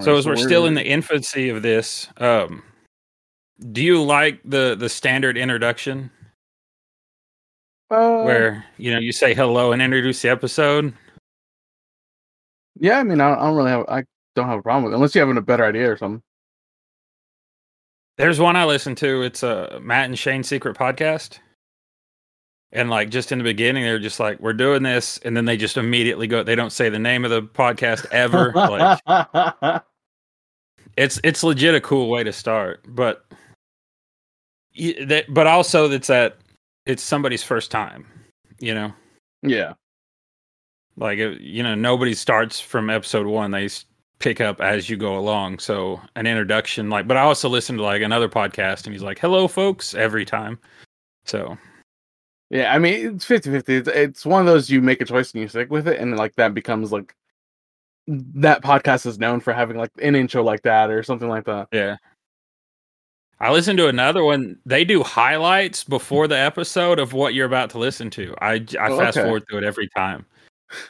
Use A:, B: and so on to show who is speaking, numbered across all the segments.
A: So as we're still in the infancy of this, um, do you like the the standard introduction
B: uh,
A: where you know you say hello and introduce the episode?
B: Yeah, I mean, I don't, I don't really have. I don't have a problem with it unless you have a better idea or something.
A: There's one I listen to. It's a Matt and Shane secret podcast. And like just in the beginning, they're just like, "We're doing this," and then they just immediately go. They don't say the name of the podcast ever. like it's it's legit a cool way to start, but that but also it's that it's somebody's first time. You know,
B: yeah,
A: like you know nobody starts from episode one. They pick up as you go along. So an introduction, like, but I also listen to like another podcast, and he's like, "Hello, folks," every time. So
B: yeah. I mean, it's 50-50. It's, it's one of those you make a choice and you stick with it, and like that becomes like that podcast is known for having like an intro like that or something like that.
A: Yeah. I listened to another one. They do highlights before the episode of what you're about to listen to. I
B: Oh,
A: fast
B: okay.
A: forward through it every time.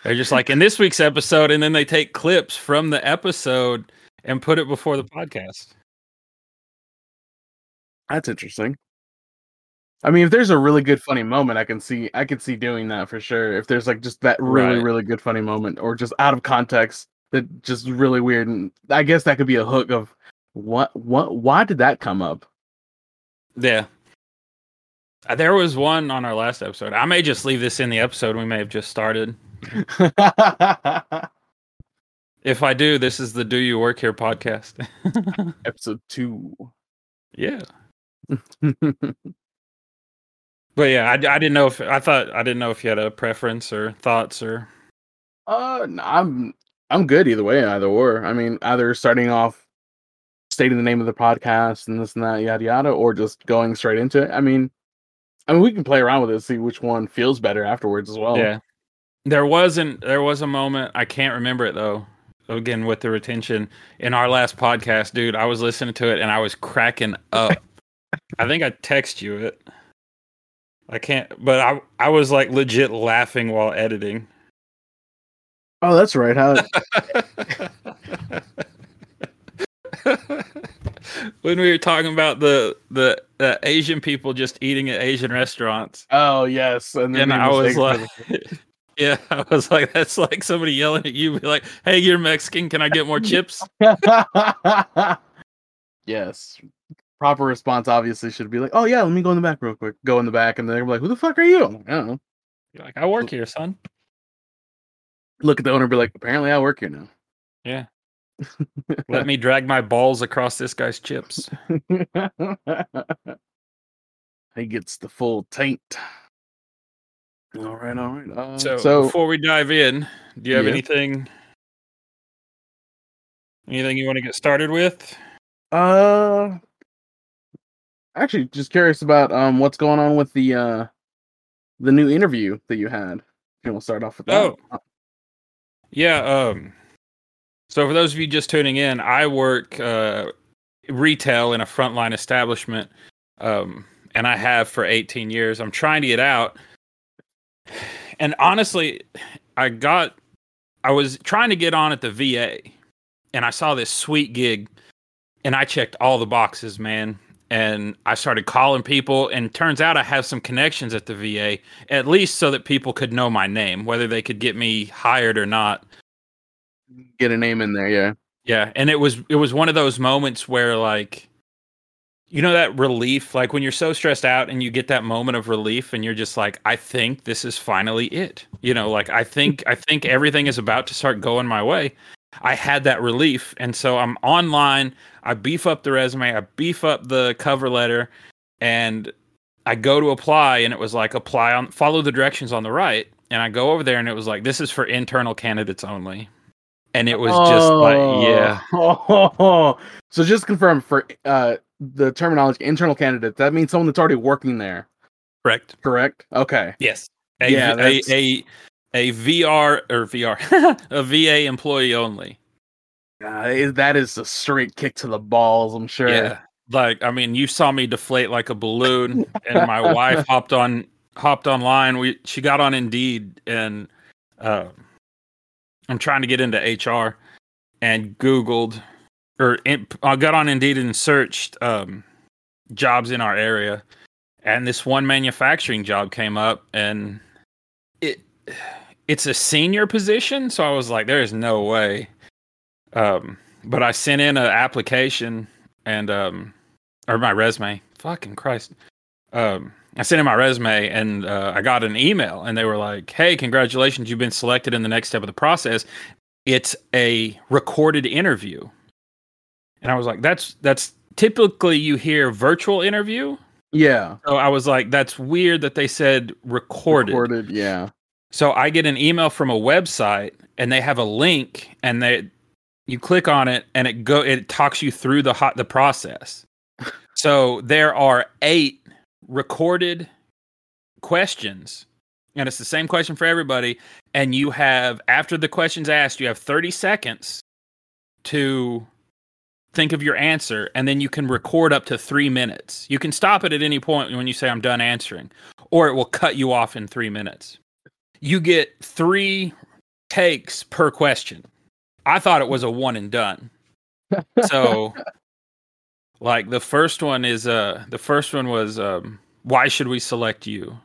A: They're just like in this week's episode, and then they take clips from the episode and put it before the podcast.
B: That's interesting. I mean, if there's a really good funny moment, I can see I can see doing that for sure. If there's like just that really
A: Right.
B: really good funny moment, or just out of context that just really weird, and I guess that could be a hook of what what why did that come up?
A: Yeah. Uh, There was one on our last episode. I may just leave this in the episode. We may have just started. If I do, this is the Do You Work Here podcast.
B: Episode two.
A: yeah. But yeah, I, I didn't know if I thought I didn't know if you had a preference or thoughts or
B: Uh, I'm I'm good either way, either or. I mean, either starting off stating the name of the podcast and this and that, yada yada, or just going straight into it. I mean, I mean, we can play around with it, see which one feels better afterwards as well.
A: Yeah. There wasn't there was a moment I can't remember it though. Again with the retention in our last podcast, dude, I was listening to it and I was cracking up. I think I text you it. I can't but I I was like legit laughing while editing.
B: Oh, that's right. How?
A: when we were talking about the the uh, Asian people just eating at Asian restaurants.
B: oh, yes. And, then
A: And I was like, yeah, I was like, that's like somebody yelling at you, be like, hey, you're Mexican. Can I get more chips?
B: yes. Proper response obviously should be like, "Oh yeah, let me go in the back real quick." Go in the back, and they're like, "Who the fuck are you?" I'm like, I don't know.
A: You're like, I work here, son.
B: Look at the owner, and be like, "Apparently, I work here now."
A: Yeah. Let me drag my balls across this guy's chips.
B: he gets the full taint. All right, all right. Uh,
A: So,
B: so,
A: before we dive in, do you have
B: Yeah.
A: anything anything you want to get started with?
B: uh, actually, just curious about um what's going on with the uh the new interview that you had. You want to start off with that?
A: Oh. Yeah, um so for those of you just tuning in, I work uh retail in a frontline establishment. Um and I have for 18 years. I'm trying to get out. And honestly, I got I was trying to get on at the VA and I saw this sweet gig and I checked all the boxes, man. And I started calling people and turns out I have some connections at the VA, at least so that people could know my name, whether they could get me hired or not.
B: Get a name in there, yeah.
A: Yeah, and it was it was one of those moments where like you know that relief like when you're so stressed out and you get that moment of relief and you're just like I think this is finally it. You know, like I think I think everything is about to start going my way. I had that relief and so I'm online, I beef up the resume, I beef up the cover letter and I go to apply and it was like apply on follow the directions on the right and I go over there and it was like this is for internal candidates only. And it was just like yeah.
B: Oh, so just confirm for uh the terminology internal candidate. That means someone that's already working there,
A: Correct.
B: correct? Okay.
A: Yes. A,
B: Yeah,
A: a, a a VR or VR a VA employee only.
B: Uh, that is a straight kick to the balls. I'm sure.
A: Yeah. Like I mean, you saw me deflate like a balloon, and my wife hopped on hopped online. We she got on Indeed, and uh, I'm trying to get into HR, and Googled or I got on Indeed and searched um, jobs in our area, and this one manufacturing job came up, and it it's a senior position, so I was like, "There is no way." Um, but I sent in an application and um, or my resume. Fucking Christ. Um, I sent in my resume and uh, I got an email, and they were like, "Hey, congratulations, you've been selected in the next step of the process. It's a recorded interview." And I was like, "That's that's typically you hear virtual interview."
B: Yeah.
A: So I was like, "That's weird that they said recorded."
B: Recorded, yeah.
A: So I get an email from a website, and they have a link, and they you click on it, and it go it talks you through the hot the process. so there are eight recorded questions and it's the same question for everybody and you have after the questions asked you have 30 seconds to think of your answer and then you can record up to 3 minutes you can stop it at any point when you say i'm done answering or it will cut you off in 3 minutes you get 3 takes per question i thought it was a one and done so like the first one is uh the first one was um why should we select you?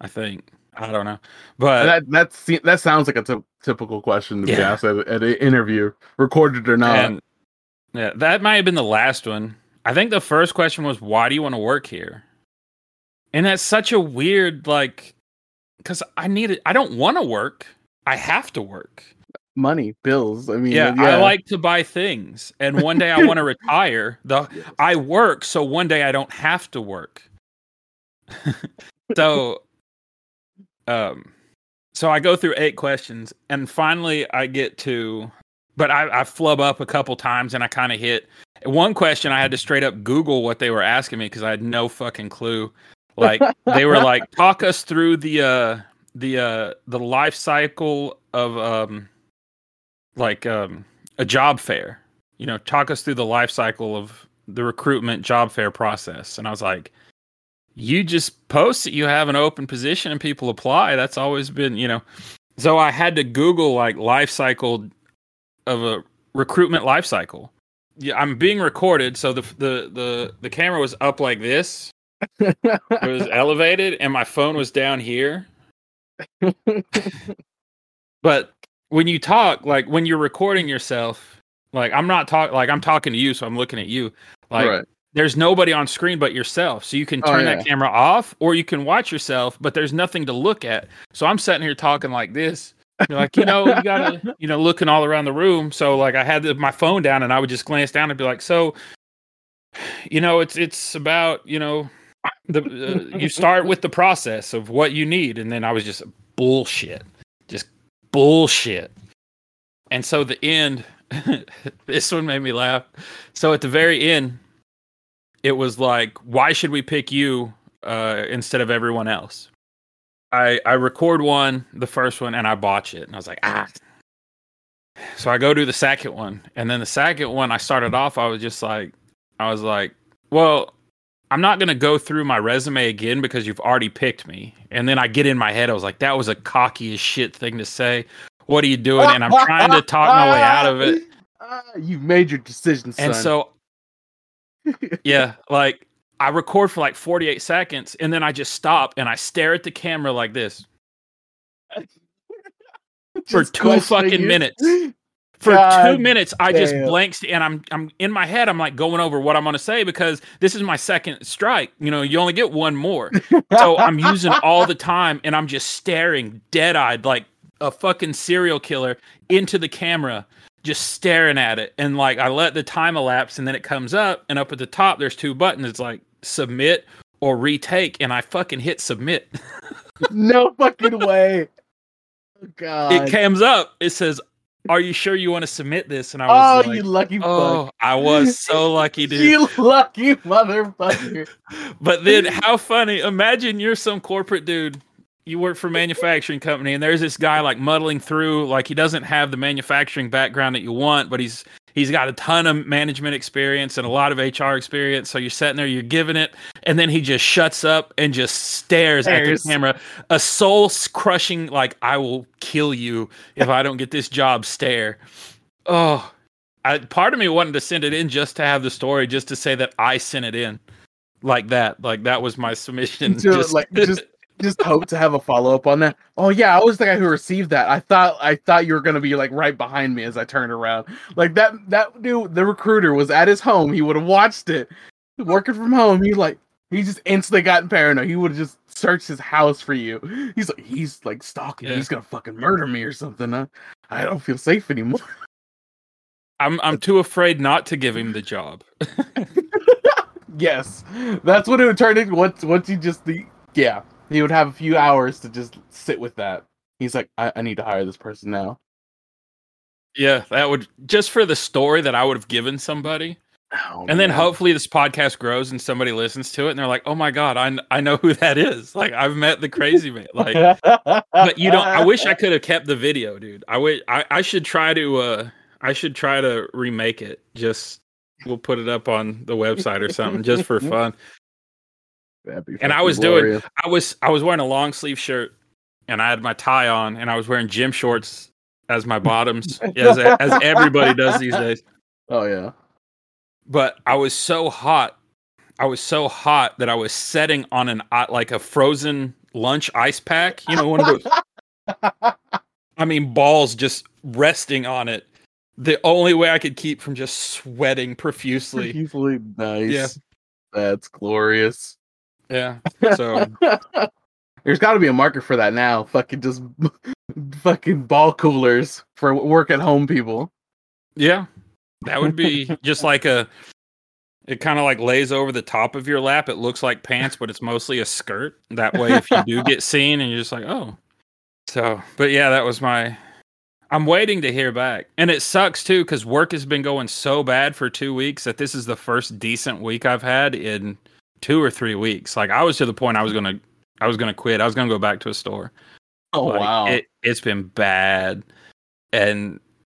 A: I think I don't know, but
B: that that's that sounds like a t- typical question to be asked at, at an interview, recorded or not.
A: And, yeah, that might have been the last one. I think the first question was, "Why do you want to work here?" And that's such a weird like, because I need it. I don't want to work. I have to work.
B: Money, bills. I mean,
A: yeah, yeah, I like to buy things, and one day I want to retire. The yes. I work, so one day I don't have to work. so, um, so I go through eight questions, and finally I get to, but I, I flub up a couple times, and I kind of hit one question. I had to straight up Google what they were asking me because I had no fucking clue. Like they were like, talk us through the uh the uh the life cycle of um like um, a job fair. You know, talk us through the life cycle of the recruitment job fair process. And I was like, you just post that you have an open position and people apply. That's always been, you know. So I had to Google like life cycle of a recruitment life cycle. Yeah, I'm being recorded, so the the the the camera was up like this. It was elevated, and my phone was down here. but when you talk, like when you're recording yourself, like I'm not talking, like I'm talking to you, so I'm looking at you. Like right. there's nobody on screen but yourself, so you can oh, turn oh, yeah. that camera off, or you can watch yourself, but there's nothing to look at. So I'm sitting here talking like this. You're like, you know, you gotta, you know, looking all around the room. So like, I had the, my phone down, and I would just glance down and be like, so, you know, it's it's about you know, the uh, you start with the process of what you need, and then I was just bullshit just bullshit. And so the end, this one made me laugh. So at the very end, it was like, why should we pick you uh, instead of everyone else? I I record one, the first one, and I botch it, and I was like, ah. So I go to the second one, and then the second one, I started off, I was just like, I was like, well, I'm not going to go through my resume again because you've already picked me. And then I get in my head, I was like, that was a cocky as shit thing to say. What are you doing? And I'm trying to talk my way out of it.
B: Uh, you've made your decision, son.
A: And so, yeah, like I record for like 48 seconds and then I just stop and I stare at the camera like this for two fucking minutes for God two minutes i damn. just blanked and i'm i'm in my head i'm like going over what i'm going to say because this is my second strike. You know you only get one more. So i'm using all the time and i'm just staring dead-eyed like a fucking serial killer into the camera just staring at it. And like i let the time elapse and then it comes up and up at the top there's two buttons. It's like submit or retake. And i fucking hit submit.
B: No fucking way.
A: God. It comes up. It says are you sure you want to submit this? And I
B: was
A: oh,
B: like, oh, like, you lucky oh,
A: fuck. I was so lucky, dude.
B: you lucky motherfucker.
A: but then how funny. Imagine you're some corporate dude. you work for a manufacturing company and there's this guy like muddling through like he doesn't have the manufacturing background that you want but he's he's got a ton of management experience and a lot of hr experience so you're sitting there you're giving it and then he just shuts up and just stares,
B: Stares.
A: at the camera a soul crushing like i will kill you if i don't get this job stare oh I, part of me wanted to send it in just to have the story just to say that i sent it in like that like that was my submission
B: to like just just hope to have a follow up on that. Oh yeah, I was the guy who received that. I thought I thought you were gonna be like right behind me as I turned around. Like that that dude, the recruiter was at his home. He would have watched it, working from home. He like he just instantly got paranoid. He would have just searched his house for you. He's like he's like stalking.
A: Yeah.
B: He's gonna fucking murder me or something. Huh? I don't feel safe anymore.
A: I'm I'm too afraid not to give him the job.
B: yes, that's what it would turn into. Once once you just the yeah, he would have a few hours to just sit with that. He's like, I, I need to hire this person now.
A: Yeah, that would just for the story that I would have given somebody.
B: Oh,
A: And then hopefully this podcast grows and somebody listens to it and they're like, "Oh my god, I I know who that is." Like I've met the crazy man. Like but you don't I wish I could have kept the video, dude. I wish I, I should try to uh I should try to remake it. Just we'll put it up on the website or something just for fun. And I was doing- I was I was wearing a long sleeve shirt and I had my tie on and I was wearing gym shorts as my bottoms as as everybody does these days.
B: Oh yeah.
A: But I was so hot. I was so hot that I was setting on an uh, like a frozen lunch ice pack. You know, one of those. I mean, balls just resting on it. The only way I could keep from just sweating profusely.
B: Usually nice.
A: Yeah.
B: That's glorious.
A: Yeah. So
B: There's got to be a market for that now. Fucking just fucking ball coolers for work at home people.
A: yeah, that would be just like a. It kind of like lays over the top of your lap. It looks like pants, but it's mostly a skirt. That way, if you do get seen, and you're just like, oh. So, but yeah, that was my. I'm waiting to hear back, and it sucks too because work has been going so bad for two weeks that this is the first decent week I've had in two or three weeks. Like I was to the point I was gonna, I was gonna quit. I was gonna go back to a store.
B: Oh
A: Like,
B: wow.
A: It, it's been bad. And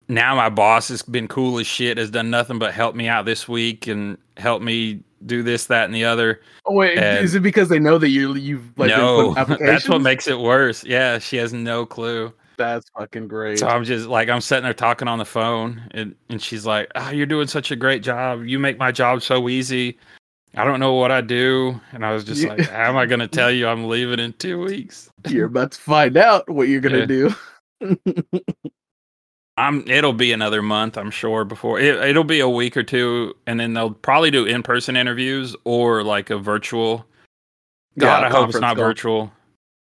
A: now my boss has been cool as shit, has done nothing but help me out this week and help me do this, that, and the other.
B: oh wait,
A: and-
B: is it because they know that you you've like
A: no, that's what makes it worse. Yeah, she has no clue.
B: That's fucking great.
A: So I'm just like, I'm sitting there talking on the phone, and, and she's like, Oh, you're doing such a great job. You make my job so easy. I don't know what I do. And I was just like, How am I going to tell you I'm leaving in two weeks?
B: You're about to find out what you're gonna
A: Yeah.
B: do.
A: I'm. It'll be another month, I'm sure. Before it, it'll be a week or two, and then they'll probably do in-person interviews or like a virtual. God,
B: Yeah,
A: I hope it's not
B: call.
A: virtual.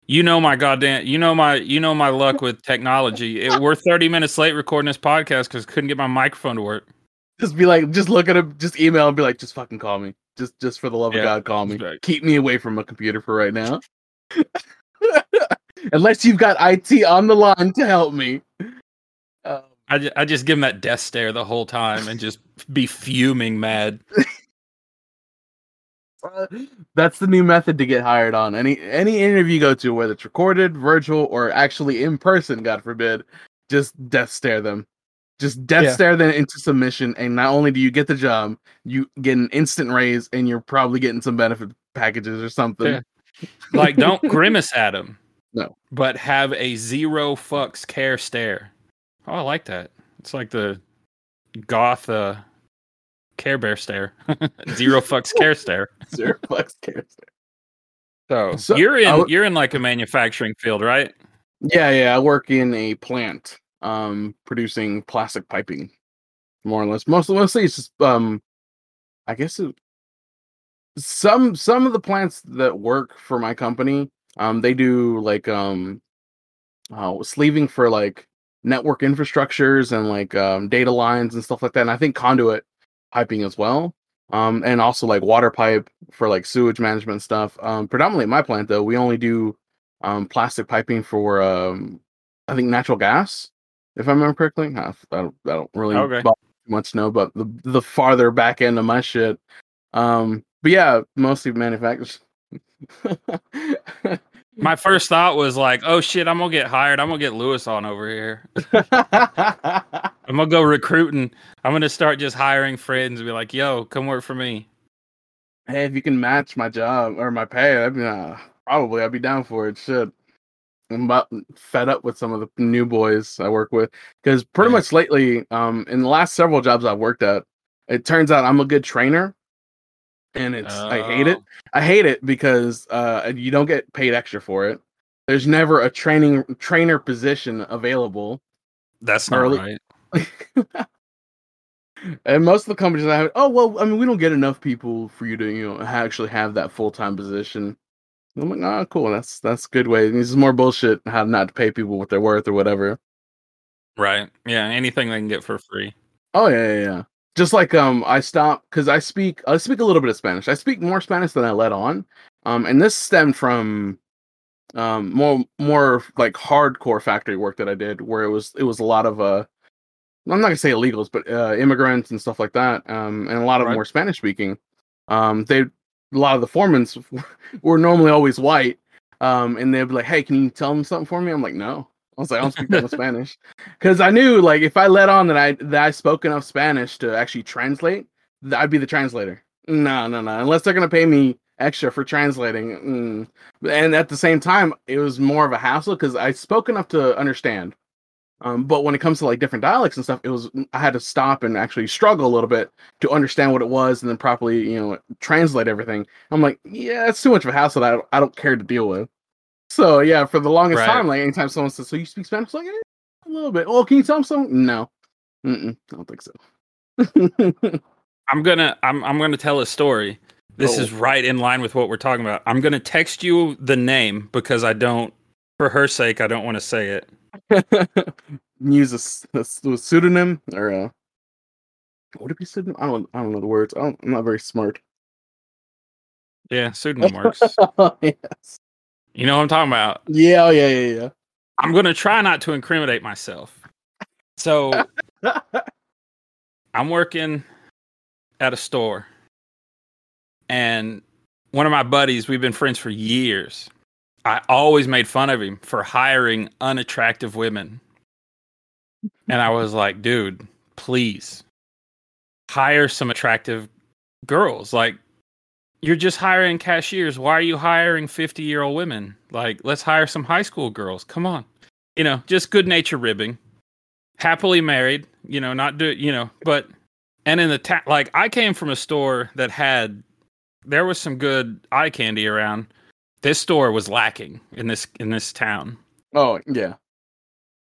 A: You know my goddamn. You know my. You know my luck with technology. It, we're 30 minutes late recording this podcast because couldn't get my microphone to work.
B: Just be like, just look at him, just email and be like, just fucking call me. Just, just for the love
A: Yeah.
B: of God, call me.
A: Just like-
B: Keep me away from a computer for right now. Unless you've got IT on the line to help me. Um,
A: I, ju- I just give him that death stare the whole time and just be fuming mad.
B: Uh, that's the new method to get hired on. Any any interview you go to, whether it's recorded, virtual, or actually in person, God forbid, just death stare them. Just death
A: Yeah.
B: stare them into submission, and not only do you get the job, you get an instant raise, and you're probably getting some benefit packages or something.
A: Yeah. Like, don't grimace at them.
B: No.
A: But have a zero fucks care stare. Oh, I like that. It's like the goth uh, Care Bear stare. zero fucks care stare.
B: Zero bucks care stare.
A: So,
B: So,
A: you're in
B: I w-
A: you're in like a manufacturing field, right?
B: Yeah, yeah. I work in a plant, um, producing plastic piping, more or less. Mostly, mostly it's just, um, I guess it, some some of the plants that work for my company, um, they do like um, uh, sleeving for like network infrastructures and like um, data lines and stuff like that. And I think conduit piping as well. Um, and also like water pipe for like sewage management stuff. Um, predominantly my plant though, we only do um, plastic piping for um, I think natural gas, if I remember correctly. I, I don't, I don't really
A: Okay.
B: much know, but the the farther back end of my shit. Um, but yeah, mostly manufacturers.
A: My first thought was like, "Oh shit, I'm gonna get hired. I'm gonna get Lewis on over here. I'm gonna go recruiting. I'm gonna start just hiring friends and be like, yo, come work for me.'"
B: hey, if you can match my job or my pay, I'd be uh, probably I'd be down for it. Shit. I'm about fed up with some of the new boys I work with because pretty much lately, um, in the last several jobs I've worked at, it turns out I'm a good trainer, and it's I hate it.
A: Oh,
B: I hate it because uh, you don't get paid extra for it. There's never a training trainer position available,
A: That's not
B: Early-
A: right.
B: and most of the companies I have, oh well, I mean, we don't get enough people for you to you know actually have that full time position. I'm like, oh, cool. That's that's a good way. This is more bullshit. How not to pay people what they're worth or whatever.
A: Right. Yeah. Anything they can get for free.
B: Oh yeah, yeah, yeah. Just like um, I stop because I speak I speak a little bit of Spanish. I speak more Spanish than I let on. Um, and this stemmed from um more more like hardcore factory work that I did, where it was it was a lot of uh, I'm not gonna say illegals, but uh, immigrants and stuff like that. Um, and a lot of them
A: Right.
B: were Spanish speaking. Um, they a lot of the foremans were normally always white. Um, and they'd be like, "Hey, can you tell them something for me?" I'm like, "No." I was like, "I don't speak that much Spanish," because I knew like if I let on that I that I spoke enough Spanish to actually translate, I'd be the translator. No, no, no. Unless they're gonna pay me extra for translating, mm. and at the same time, it was more of a hassle because I spoke enough to understand. Um, but when it comes to like different dialects and stuff, it was I had to stop and actually struggle a little bit to understand what it was and then properly, you know, translate everything. I'm like, yeah, it's too much of a hassle that I don't, I don't care to deal with. So yeah, for the longest
A: Right.
B: time, like anytime someone says, "So you speak Spanish?" I'm like, eh, a little bit. Oh, can you tell them something? No, Mm-mm, I don't think so.
A: I'm gonna I'm I'm gonna tell a story. This
B: Oh.
A: is right in line with what we're talking about. I'm gonna text you the name because I don't for her sake I don't want to say it.
B: Use a pseudonym or a would it be pseudonym? I don't I don't know the words. I don't, I'm not very smart.
A: Yeah, pseudonym works.
B: yes.
A: You know what I'm talking about.
B: Yeah, oh, yeah, yeah,
A: I'm gonna try not to incriminate myself. So. I'm working at a store, and one of my buddies, we've been friends for years. I always made fun of him for hiring unattractive women. And I was like, dude, please hire some attractive girls. Like, you're just hiring cashiers. Why are you hiring 50 year old women? Like, let's hire some high school girls. Come on. You know, just good nature ribbing. Happily married, you know, not do, you know, but, and in the, ta- like, I came from a store that had, there was some good eye candy around. This store was lacking in this, in this town.
B: Oh, yeah.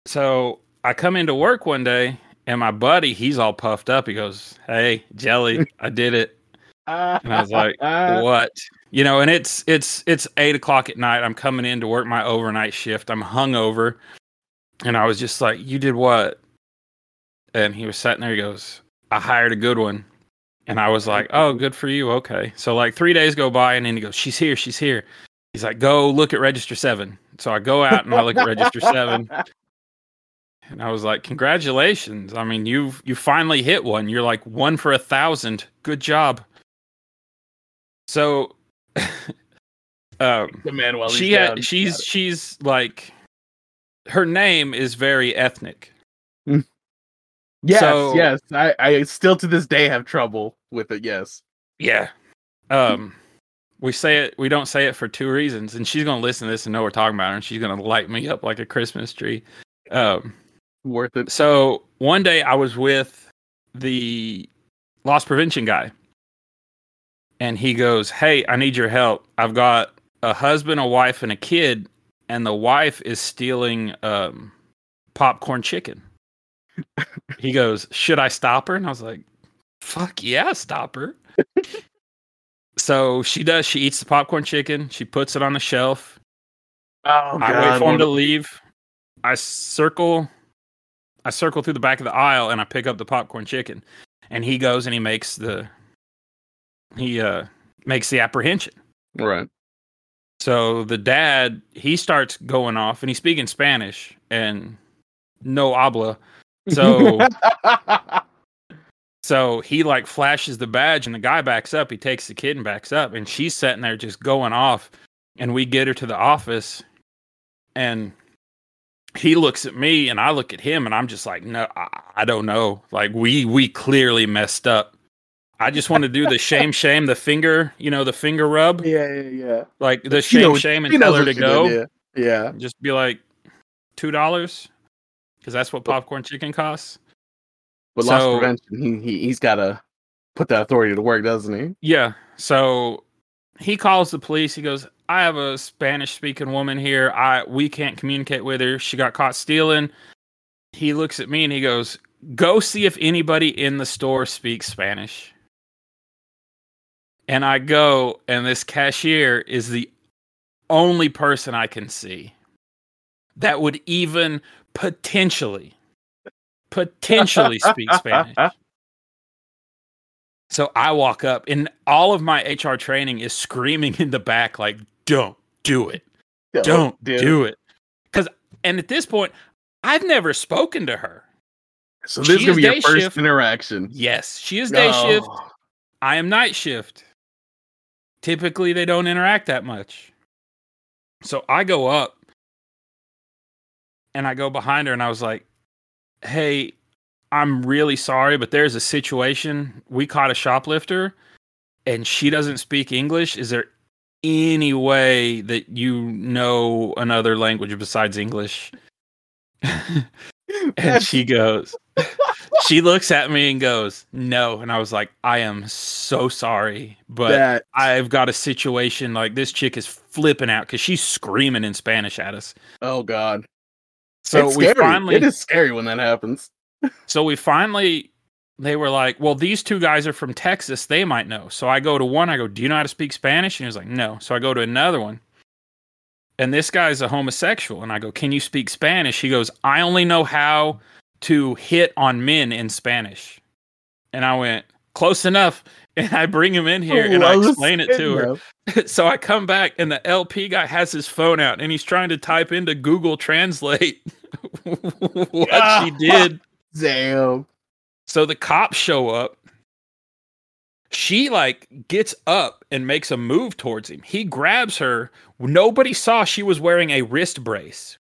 A: So I come into work one day and my buddy, he's all puffed up. He goes, Hey, Jelly, I did it.
B: And
A: I was like, What? You know, and it's it's it's eight o'clock at night. I'm coming in to work my overnight shift. I'm hungover. And I was just like, You did what? And he was sitting there, he goes, I hired a good one. And I was like, Oh, good for you. Okay. So like three days go by and then he goes, She's here, she's here. He's like, Go look at register seven. So I go out and I look at register seven. And I was like, "Congratulations! I mean, you've you finally hit one. You're like one for a thousand. Good job." So, um,
B: the man while
A: she
B: he's
A: had, she's she's like, her name is very ethnic.
B: yes,
A: so-
B: yes. I, I still to this day have trouble with it. Yes.
A: Yeah. Um, we say it. We don't say it for two reasons, and she's gonna listen to this and know we're talking about her, and she's gonna light me up like a Christmas tree. Um,
B: Worth it.
A: So one day I was with the loss prevention guy, and he goes, "Hey, I need your help. I've got a husband, a wife, and a kid, and the wife is stealing um, popcorn chicken." he goes, "Should I stop her?" And I was like, "Fuck yeah, stop her." so she does. She eats the popcorn chicken. She puts it on the shelf.
B: Oh,
A: I wait for him to leave. I circle I circle through the back of the aisle and I pick up the popcorn chicken. And he goes and he makes the he uh makes the apprehension.
B: Right.
A: So the dad, he starts going off and he's speaking Spanish and no habla. So so he like flashes the badge and the guy backs up. He takes the kid and backs up and she's sitting there just going off. and we get her to the office, and he looks at me, and I look at him, and I'm just like, no, I, I don't know. Like we we clearly messed up. I just want to do the shame, shame, the finger, you know, the finger rub,
B: Yeah, yeah, yeah.
A: like the shame,
B: knows-
A: shame, and tell her to
B: did,
A: go.
B: Yeah. yeah.
A: Just be like two dollars, because that's what popcorn chicken costs.
B: But loss
A: So-
B: prevention, he, he he's got to put that authority to work, doesn't he?
A: Yeah. So he calls the police. He goes, "I have a Spanish-speaking woman here. I we can't communicate with her. She got caught stealing." He looks at me and he goes, "Go see if anybody in the store speaks Spanish." And I go, and this cashier is the only person I can see that would even potentially, potentially speak Spanish. So I walk up, and all of my HR training is screaming in the back, like, "Don't do it! Don't
B: dude.
A: do it!" Because, and at this point, I've never spoken to her.
B: So this is
A: She
B: gonna be your first
A: shift.
B: interaction.
A: Yes, she is day
B: No.
A: shift. I am night shift. Typically, they don't interact that much. So I go up and I go behind her and I was like, hey, I'm really sorry, but there's a situation. We caught a shoplifter and she doesn't speak English. Is there any way that you know another language besides English? and she goes, she looks at me and goes, no. And I was like, I am so sorry, but
B: that
A: I've got a situation like this chick is flipping out because she's screaming in Spanish at us.
B: oh god.
A: So
B: it's
A: we
B: scary.
A: finally,
B: it is scary when that happens.
A: so we finally, they were like, well, these two guys are from Texas. They might know. So I go to one, I go, do you know how to speak Spanish? And he was like, no. So I go to another one. And this guy's a homosexual. And I go, can you speak Spanish? He goes, I only know how to hit on men in Spanish. And I went, close enough. And I bring him in here and I explain it to her. so I come back and the LP guy has his phone out and he's trying to type into Google Translate what she did.
B: Damn.
A: So the cops show up. She like gets up and makes a move towards him. He grabs her. Nobody saw she was wearing a wrist brace.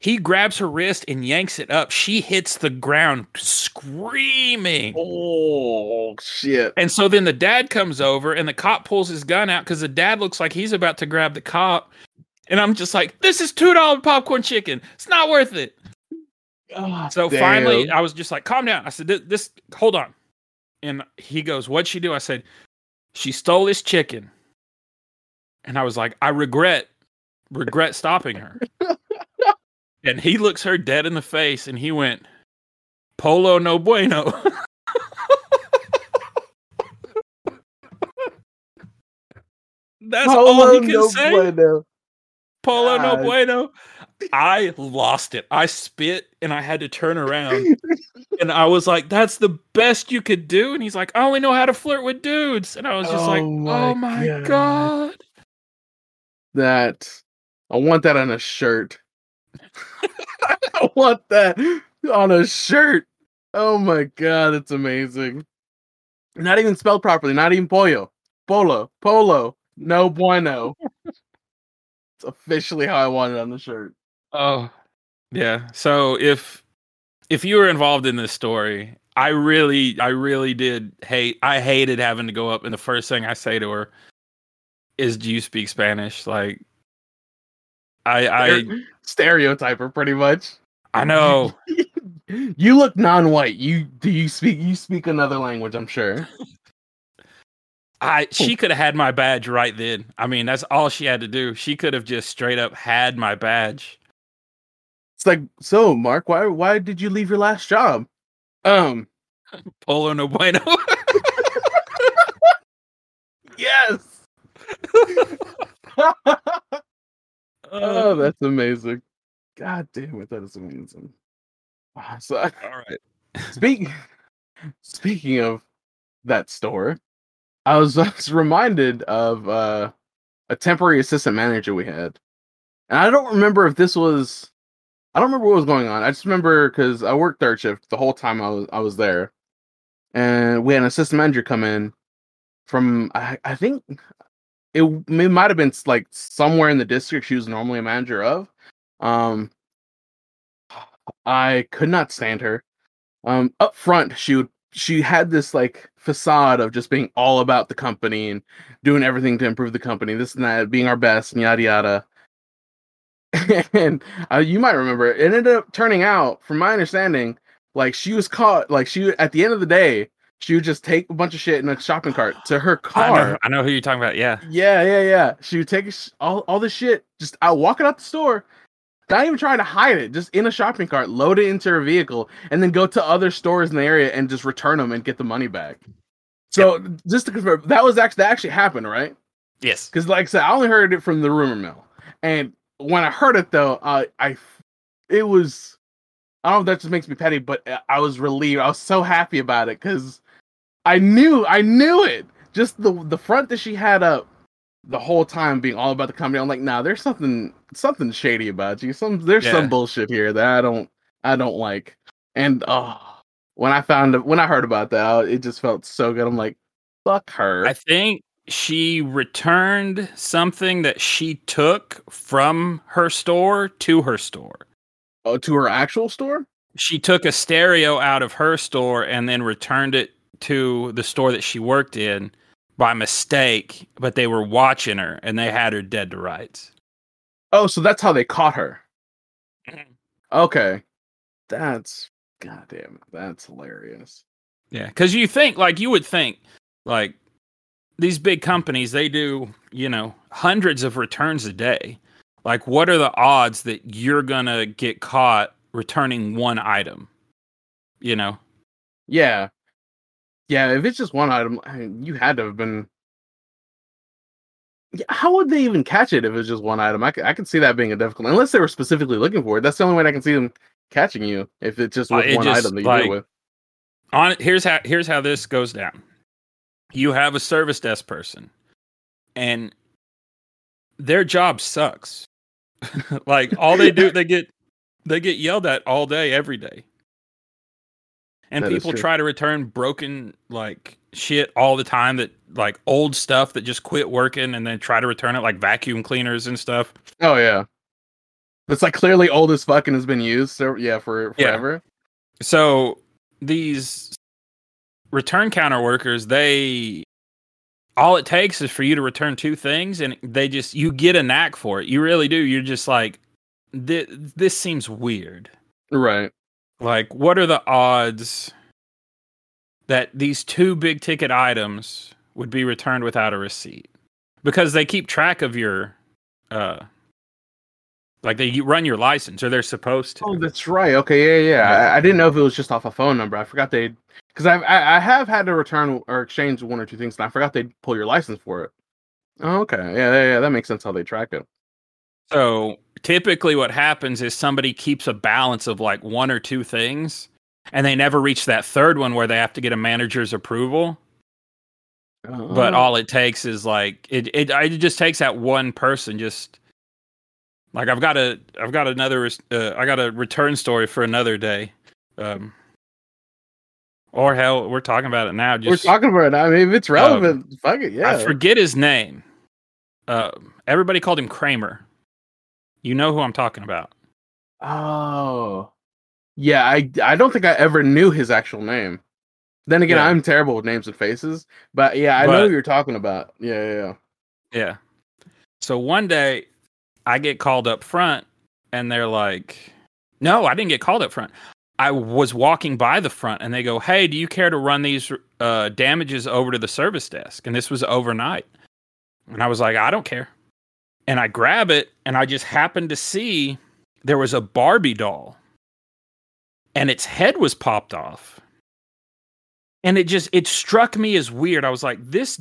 A: He grabs her wrist and yanks it up. She hits the ground screaming.
B: Oh shit.
A: And so then the dad comes over and the cop pulls his gun out because the dad looks like he's about to grab the cop. And I'm just like, this is $2 popcorn chicken. It's not worth it. So
B: damn.
A: finally, I was just like, calm down. I said, this, this, hold on. And he goes, what'd she do? I said, she stole this chicken. And I was like, I regret, regret stopping her. and he looks her dead in the face and he went, Polo no bueno. That's all
B: Polo
A: he could
B: no
A: say.
B: bueno.
A: Polo no bueno. I lost it. I spit and I had to turn around. and I was like, that's the best you could do. And he's like, I only know how to flirt with dudes. And I was just like,
B: Oh my
A: oh my
B: God.
A: God.
B: That I want that on a shirt. I want that on a shirt. Oh my god, it's amazing. Not even spelled properly, not even pollo. Polo. Polo. No bueno. it's officially how I want it on the shirt.
A: Oh, yeah. So if if you were involved in this story, I really, I really did hate. I hated having to go up, and the first thing I say to her is, "Do you speak Spanish?" Like, I, I,
B: Stereotyper pretty much.
A: I know.
B: You look non-white. You do you speak you speak another language, I'm sure.
A: I she could have had my badge right then. I mean, that's all she had to do. She could have just straight up had my badge.
B: It's like, so Mark, why why did you leave your last job? Um,
A: Polo no bueno.
B: yes.
A: Uh,
B: oh, that's amazing. God damn it, that is amazing. So
A: all right.
B: speak speaking of that store, I was, I was reminded of uh, a temporary assistant manager we had, and I don't remember if this was. I don't remember what was going on. I just remember because I worked third shift the whole time I was I was there, and we had an assistant manager come in from I, I think it, it might have been like somewhere in the district she was normally a manager of. Um, I could not stand her. Um, up front, she would she had this like facade of just being all about the company and doing everything to improve the company, this and that, being our best, and yada yada. and uh, you might remember it ended up turning out, from my understanding, like she was caught. Like she at the end of the day, she would just take a bunch of shit in a shopping cart to her car.
A: I know, I know who you're talking about. Yeah,
B: yeah, yeah, yeah. She would take all all this shit just out walking out the store, not even trying to hide it, just in a shopping cart, load it into her vehicle, and then go to other stores in the area and just return them and get the money back. So just to confirm, that was actually that actually happened, right?
A: Yes.
B: Because like I said, I only heard it from the rumor mill, and when I heard it though, uh, I it was I don't know if that just makes me petty, but uh, I was relieved. I was so happy about it because I knew I knew it. Just the the front that she had up the whole time being all about the company. I'm like, nah, there's something something shady about you. Some there's yeah. some bullshit here that I don't I don't like. And oh, when I found when I heard about that, it just felt so good. I'm like, fuck her.
A: I think she returned something that she took from her store to her store.
B: Oh, to her actual store?
A: She took a stereo out of her store and then returned it to the store that she worked in by mistake, but they were watching her and they had her dead to rights.
B: Oh, so that's how they caught her. Okay. That's goddamn, that's hilarious.
A: Yeah, because you think like you would think like these big companies they do you know hundreds of returns a day. Like, what are the odds that you're gonna get caught returning one item? You know?
B: Yeah, yeah. If it's just one item, you had to have been. How would they even catch it if it's just one item? I can, I can see that being a difficult, unless they were specifically looking for it. That's the only way I can see them catching you if it's just with uh, one just, item that you like, deal with.
A: On here's how here's how this goes down. You have a service desk person, and their job sucks. like all they do, they get they get yelled at all day, every day. And that people try to return broken like shit all the time that like old stuff that just quit working and then try to return it like vacuum cleaners and stuff.
B: Oh yeah. It's like clearly old as fuck and has been used so yeah for forever. Yeah.
A: So these return counter workers, they all it takes is for you to return two things and they just you get a knack for it you really do you're just like this, this seems weird
B: right
A: like what are the odds that these two big ticket items would be returned without a receipt because they keep track of your uh like they run your license or they're supposed to
B: oh that's right okay yeah yeah, yeah. I, I, didn't know if it was just off a phone number i forgot they because I've I, I have had to return or exchange one or two things, and I forgot they'd pull your license for it. Oh, okay, yeah, yeah, yeah, that makes sense how they track it.
A: So typically, what happens is somebody keeps a balance of like one or two things, and they never reach that third one where they have to get a manager's approval. Uh, but all it takes is like it, it. It just takes that one person. Just like I've got a, I've got another. Uh, I got a return story for another day. Um, or hell, we're talking about it now.
B: Just, we're talking about it. Now. I mean, if it's relevant, um, fuck it. Yeah.
A: I forget his name. Uh, everybody called him Kramer. You know who I'm talking about.
B: Oh, yeah. I I don't think I ever knew his actual name. Then again, yeah. I'm terrible with names and faces. But yeah, I but, know who you're talking about. Yeah, yeah, yeah.
A: Yeah. So one day, I get called up front, and they're like, "No, I didn't get called up front. I was walking by the front and they go, Hey, do you care to run these uh, damages over to the service desk? And this was overnight. And I was like, I don't care. And I grab it and I just happened to see there was a Barbie doll and its head was popped off. And it just it struck me as weird. I was like, this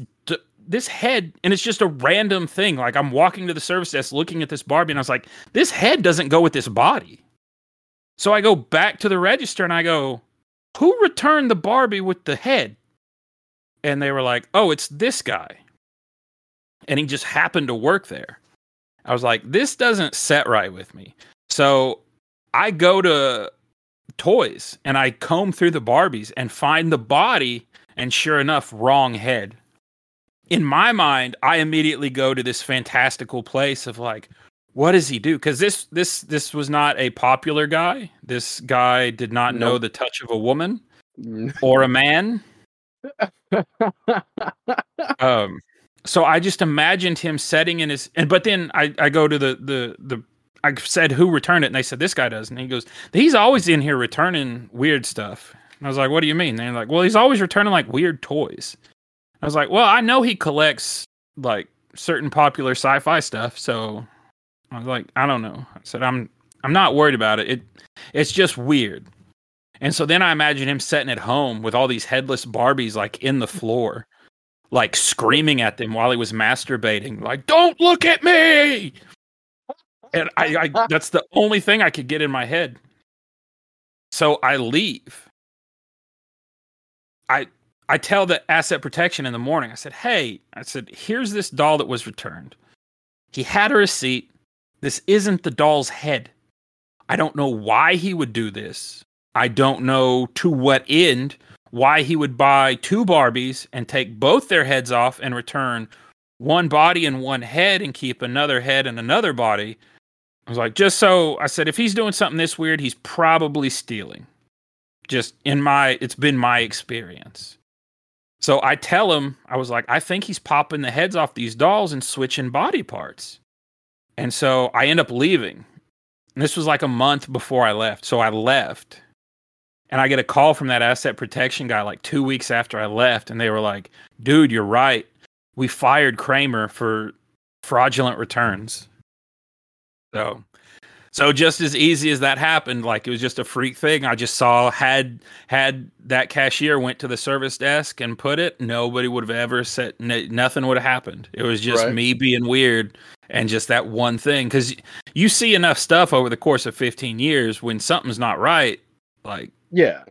A: this head and it's just a random thing. Like I'm walking to the service desk looking at this Barbie and I was like, this head doesn't go with this body. So I go back to the register and I go, Who returned the Barbie with the head? And they were like, Oh, it's this guy. And he just happened to work there. I was like, This doesn't set right with me. So I go to toys and I comb through the Barbies and find the body, and sure enough, wrong head. in my mind, I immediately go to this fantastical place of like, what does he do? Because this this this was not a popular guy. This guy did not know the touch of a woman or a man. um, so I just imagined him setting in his and but then I I go to the the the I said who returned it and they said this guy does and he goes he's always in here returning weird stuff. And I was like, what do you mean? And they're like, well, he's always returning like weird toys. I was like, well, I know he collects like certain popular sci-fi stuff, so I was like, I don't know. I said, I'm I'm not worried about it. It it's just weird. And so then I imagine him sitting at home with all these headless Barbies like in the floor, like screaming at them while he was masturbating, like, don't look at me. And I, I that's the only thing I could get in my head. So I leave. I I tell the asset protection in the morning. I said, "Hey, I said, here's this doll that was returned. He had a receipt. This isn't the doll's head. I don't know why he would do this. I don't know to what end why he would buy two Barbies and take both their heads off and return one body and one head and keep another head and another body. I was like, just so I said, if he's doing something this weird, he's probably stealing. Just in my, it's been my experience. So I tell him, I was like, I think he's popping the heads off these dolls and switching body parts. And so I end up leaving. And this was like a month before I left. So I left. And I get a call from that asset protection guy like two weeks after I left. And they were like, dude, you're right. We fired Kramer for fraudulent returns. So, so just as easy as that happened, like it was just a freak thing. I just saw had had that cashier went to the service desk and put it, nobody would have ever said nothing would have happened. It was just
B: Right.
A: me being weird and just that one thing because you see enough stuff over the course of 15 years when something's not right, like
B: Yeah.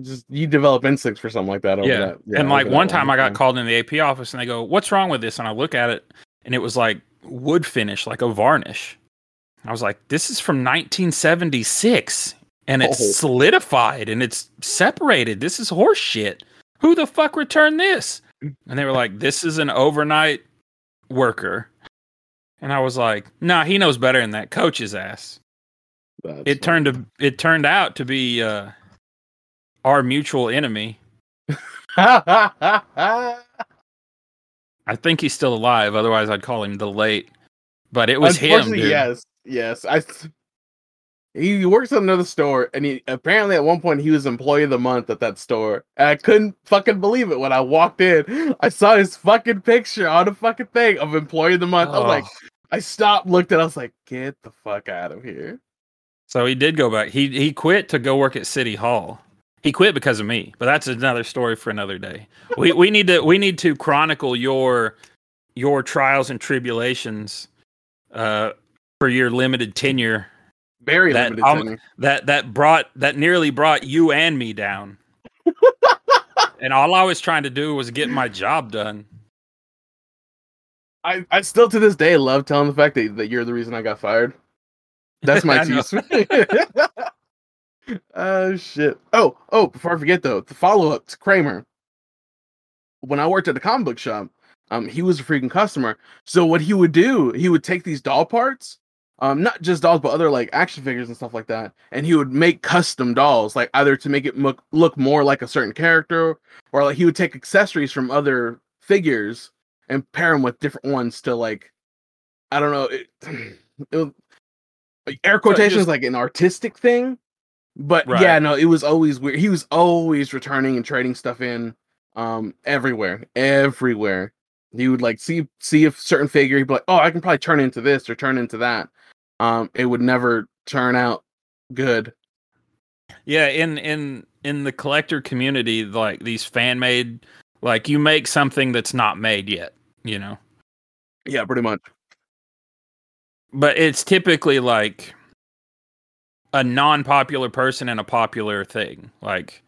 B: Just you develop instincts for something like that.
A: Yeah.
B: that.
A: and like one time I got called in the AP office and they go, "What's wrong with this?" And I look at it and it was like wood finish, like a varnish. I was like, "This is from 1976 and it's
B: Oh.
A: solidified and it's separated. This is horse shit. Who the fuck returned this?" And they were like, "This is an overnight worker." And I was like, "Nah, he knows better than that. coach's ass."
B: That's
A: It turned to it turned out to be uh, our mutual enemy. I think he's still alive. Otherwise, I'd call him the late. But it was him. Dude.
B: yes, yes. I. He works at another store, and he apparently at one point he was employee of the month at that store. And I couldn't fucking believe it when I walked in. I saw his fucking picture on the fucking thing of employee of the month. I was like,
A: Oh.
B: I stopped, looked at, it, I was like, get the fuck out of here.
A: So he did go back. He he quit to go work at City Hall. He quit because of me, but that's another story for another day. We we need to we need to chronicle your your trials and tribulations uh, for your limited tenure
B: Very
A: That-
B: limited.
A: I'm-
B: tenure.
A: that that brought that nearly brought you and me down. and all I was trying to do was get my job done.
B: I, I still to this day love telling the fact that, that you're the reason I got fired. That's my excuse. oh shit. Oh, oh, before I forget though, the follow up to Kramer. When I worked at the comic book shop, um, he was a freaking customer. So what he would do, he would take these doll parts, um, not just dolls, but other like action figures and stuff like that, and he would make custom dolls, like either to make it look look more like a certain character, or like he would take accessories from other figures and pair them with different ones to like, I don't know, it, it air quotations
A: just-
B: like an artistic thing, but
A: Right.
B: yeah, no, it was always weird. He was always returning and trading stuff in, um, everywhere, everywhere. He would like see see a certain figure. He'd be like, "Oh, I can probably turn into this or turn into that." Um, it would never turn out good.
A: Yeah, in in in the collector community, like these fan made, like you make something that's not made yet, you know.
B: Yeah, pretty much.
A: But it's typically like a non-popular person and a popular thing, like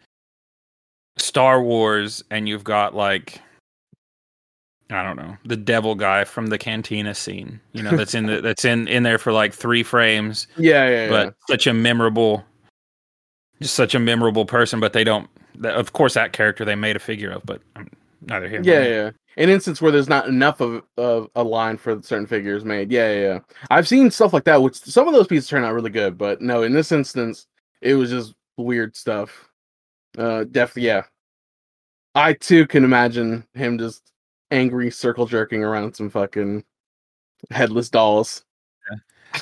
A: Star Wars, and you've got like I don't know the devil guy from the Cantina scene, you know, that's in the that's in in there for like three frames,
B: Yeah, yeah, yeah.
A: but such a memorable just such a memorable person but they don't of course that character they made a figure of but um, neither here.
B: Yeah, yeah. An instance where there's not enough of, of a line for certain figures made. Yeah, yeah, yeah. I've seen stuff like that, which some of those pieces turn out really good, but no, in this instance, it was just weird stuff. Uh, definitely, yeah. I too can imagine him just angry circle jerking around some fucking headless dolls.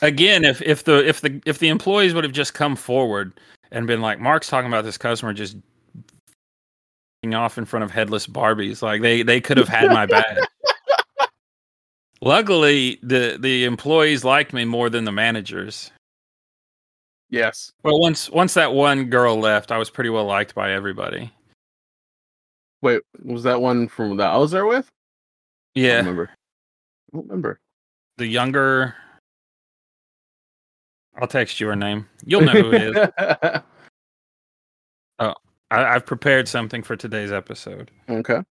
A: Again, if if the if the if the employees would have just come forward and been like, Mark's talking about this customer just off in front of headless Barbies, like they they could have had my back. Luckily, the the employees liked me more than the managers.
B: Yes.
A: Well, once once that one girl left, I was pretty well liked by everybody.
B: Wait, was that one from that I was there with? I don't
A: Yeah,
B: remember. I don't remember.
A: the younger. I'll text you her name. You'll know who it is. Oh. I, I've prepared something for today's episode.
B: okay.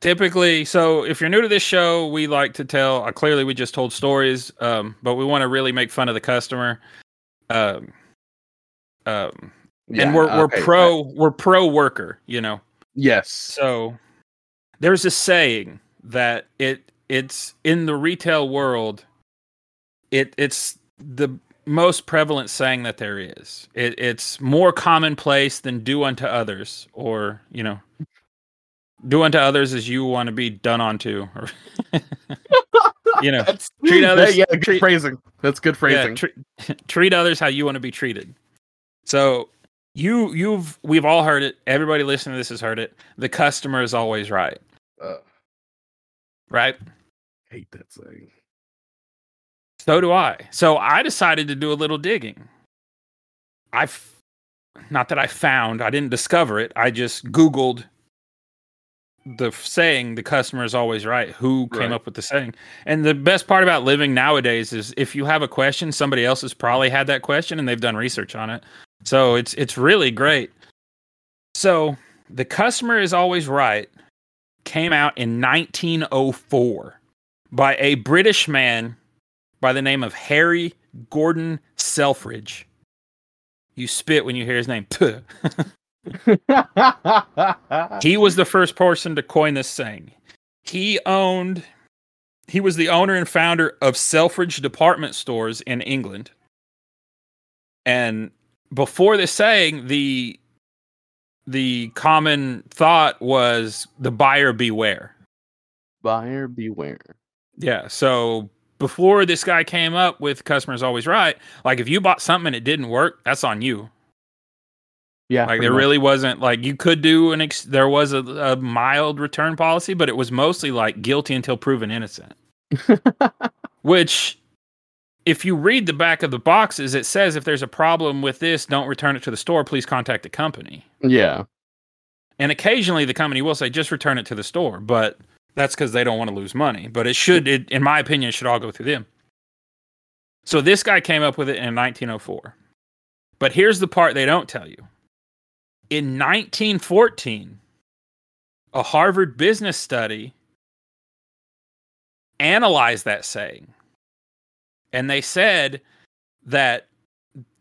A: Typically, so if you're new to this show, we like to tell. Uh, clearly, we just told stories, um, but we want to really make fun of the customer. Um, um,
B: Yeah,
A: and we're we're pro we're pro worker, you know.
B: Yes.
A: So there's a saying that it it's in the retail world. It it's the most prevalent saying that there is. It, it's more commonplace than do unto others, or you know, do unto others as you want to be done unto, or you know,
B: That's,
A: treat others-
B: yeah, good
A: treat-
B: phrasing. That's good phrasing.
A: yeah, treat, treat others how you want to be treated. So you you've we've all heard it. Everybody listening to this has heard it. The customer is always right,
B: Uh,
A: right?
B: hate that saying.
A: So do I. So I decided to do a little digging. I've not that I found, I didn't discover it. I just Googled the f- saying the customer is always right. Who came
B: Right.
A: up with the saying? And the best part about living nowadays is if you have a question, somebody else has probably had that question and they've done research on it. So it's it's really great. So the customer is always right came out in 1904 by a British man by the name of Harry Gordon Selfridge. You spit when you hear his name. He was the first person to coin this saying. He owned he was the owner and founder of Selfridge department stores in England. And before this saying, the the common thought was the buyer beware.
B: Buyer beware.
A: Yeah. So before this guy came up with customers always right, like if you bought something and it didn't work, that's on you.
B: Yeah.
A: Like there
B: much.
A: really wasn't like you could do an ex- there was a, a mild return policy, but it was mostly like guilty until proven innocent. Which if you read the back of the boxes, it says if there's a problem with this, don't return it to the store, please contact the company.
B: yeah.
A: And occasionally the company will say just return it to the store, but that's because they don't want to lose money. But it should, it, in my opinion, it should all go through them. So this guy came up with it in 1904. But here's the part they don't tell you. In 1914, a Harvard business study analyzed that saying. And they said that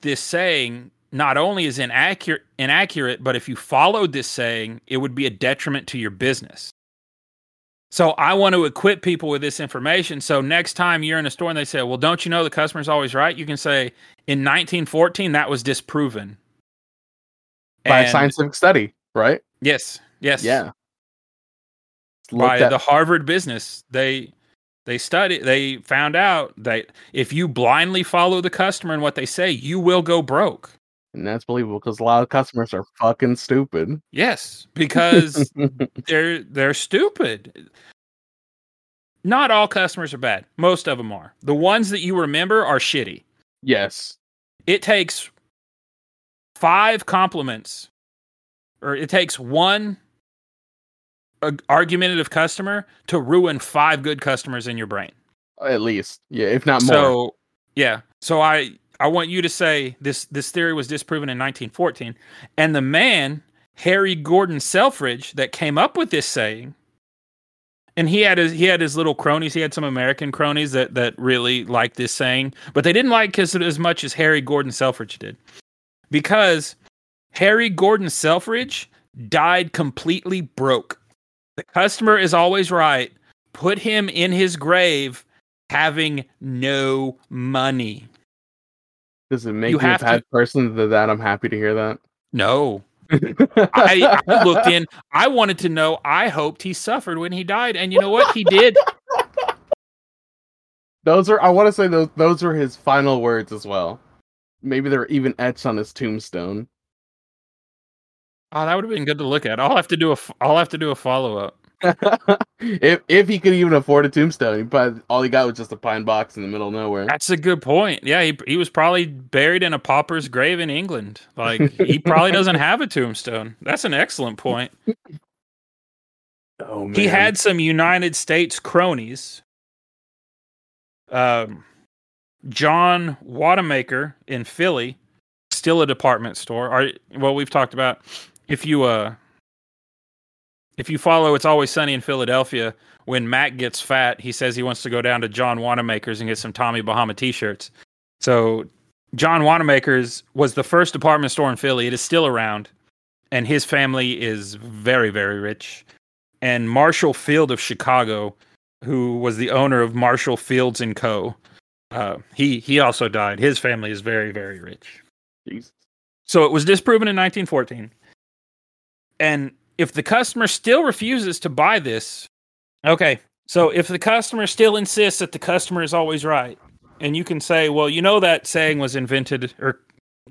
A: this saying not only is inaccurate, inaccurate, but if you followed this saying, it would be a detriment to your business. So I want to equip people with this information. So next time you're in a store and they say, "Well, don't you know the customer's always right?" You can say, "In 1914, that was disproven."
B: By a scientific study, right?
A: Yes. Yes.
B: Yeah.
A: by
B: at-
A: the Harvard business. They they study they found out that if you blindly follow the customer and what they say, you will go broke.
B: And that's believable because a lot of customers are fucking stupid.
A: Yes, because they're they're stupid. Not all customers are bad. Most of them are. The ones that you remember are shitty.
B: yes.
A: It takes five compliments or it takes one argumentative customer to ruin five good customers in your brain.
B: At least. Yeah, if not more.
A: So yeah. So I I want you to say this this theory was disproven in 1914, and the man Harry Gordon Selfridge that came up with this saying, and he had his he had his little cronies. He had some American cronies that that really liked this saying, but they didn't like it as much as Harry Gordon Selfridge did, because Harry Gordon Selfridge died completely broke. The customer is always right. Put him in his grave having no money.
B: Does it make
A: You
B: me a
A: have to-
B: bad person to that? I'm happy to hear that.
A: No. I, I looked in. I wanted to know. I hoped he suffered when he died. And you know what? He did.
B: those are I want to say those those are his final words as well. Maybe they're even etched on his tombstone.
A: Oh, that would have been good to look at. I'll have to do a. I'll have to do a follow up.
B: If if he could even afford a tombstone, but all he got was just a pine box in the middle of nowhere.
A: That's a good point. Yeah, he he was probably buried in a pauper's grave in England. Like he probably doesn't have a tombstone. That's an excellent point.
B: Oh man,
A: He had some United States cronies. Um, John Wanamaker in Philly, still a department store. Are well, we've talked about if you uh if you follow It's Always Sunny in Philadelphia, when Mac gets fat, he says he wants to go down to John Wanamaker's and get some Tommy Bahama t-shirts. So John Wanamaker's was the first department store in Philly. It is still around, and his family is very, very rich. And Marshall Field of Chicago, who was the owner of Marshall Fields and Co. Uh, he he also died. His family is very, very rich.
B: Jesus.
A: So it was disproven in 1914. And if the customer still refuses to buy this, okay. So if the customer still insists that the customer is always right, and you can say, well, you know that saying was invented, or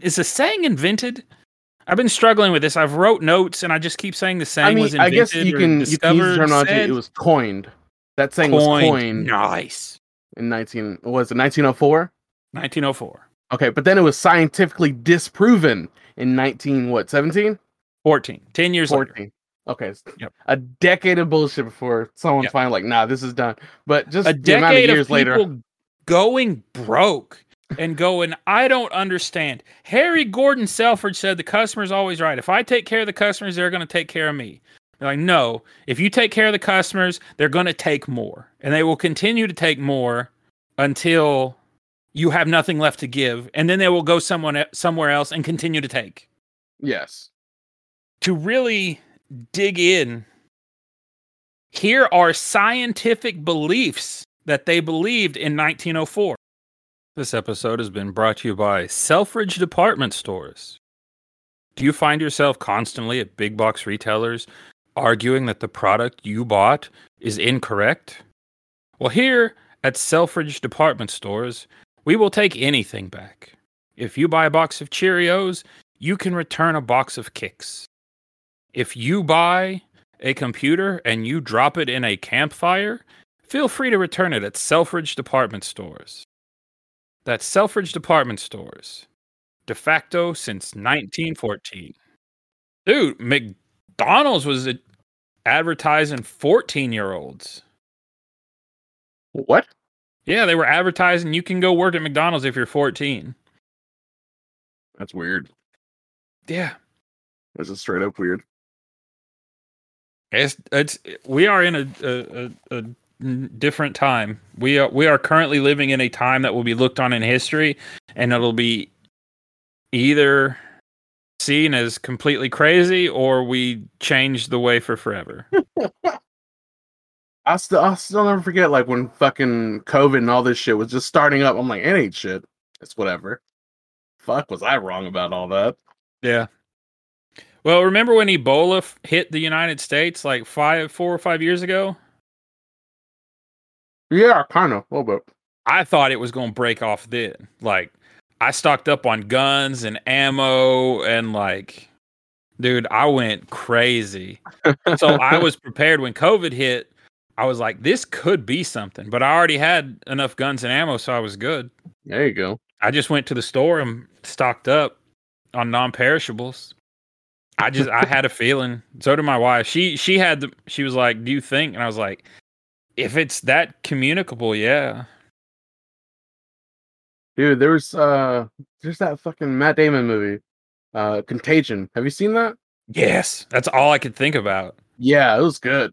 A: is the saying invented? I've been struggling with this. I've wrote notes, and I just keep saying the saying
B: I mean,
A: was
B: I guess you can you can use terminology.
A: said,
B: It was coined. That saying was coined
A: Nice.
B: in 19 what was it 1904?
A: 1904.
B: Okay, but then it was scientifically disproven in 19 what 17?
A: 14. 10 years later.
B: 14. Okay.
A: Yep.
B: A decade of bullshit before someone's
A: Yep.
B: finally like, nah, this is done. But just
A: a
B: of
A: decade
B: years
A: of
B: later.
A: going broke and going, I don't understand. Harry Gordon Selfridge said the customer's always right. If I take care of the customers, they're going to take care of me. They're like, no, if you take care of the customers, they're going to take more. And they will continue to take more until you have nothing left to give. And then they will go someone somewhere else and continue to take.
B: Yes.
A: To really dig in, here are scientific beliefs that they believed in 1904. This episode has been brought to you by Selfridge Department Stores. Do you find yourself constantly at big box retailers arguing that the product you bought is incorrect? Well, here at Selfridge Department Stores, we will take anything back. If you buy a box of Cheerios, you can return a box of Kicks. If you buy a computer and you drop it in a campfire, feel free to return it at Selfridge Department Stores. That's Selfridge Department Stores. De facto since 1914. Dude, McDonald's was advertising 14 year olds.
B: What?
A: Yeah, they were advertising you can go work at McDonald's if you're 14.
B: That's weird.
A: Yeah.
B: That's just straight up weird.
A: It's it's we are in a a, a different time. We are we are currently living in a time that will be looked on in history, and it'll be either seen as completely crazy or we change the way for forever.
B: I still, I still never forget like when fucking COVID and all this shit was just starting up. I'm like, it ain't shit. It's whatever. Fuck, was I wrong about all that?
A: yeah. Well, remember when Ebola f- hit the United States like five, four or five years ago?
B: Yeah, kind of, a little bit.
A: I thought it was going to break off then. Like, I stocked up on guns and ammo, and like, dude, I went crazy. So I was prepared when COVID hit. I was like, this could be something, but I already had enough guns and ammo, so I was good.
B: There you go.
A: I just went to the store and stocked up on non-perishables. I just I had a feeling. So did my wife. She she had the she was like, "Do you think?" And I was like, "If it's that communicable, yeah."
B: Dude, there was uh there's that fucking Matt Damon movie. Uh Contagion. Have you seen that?
A: Yes, that's all I could think about.
B: Yeah, it was good.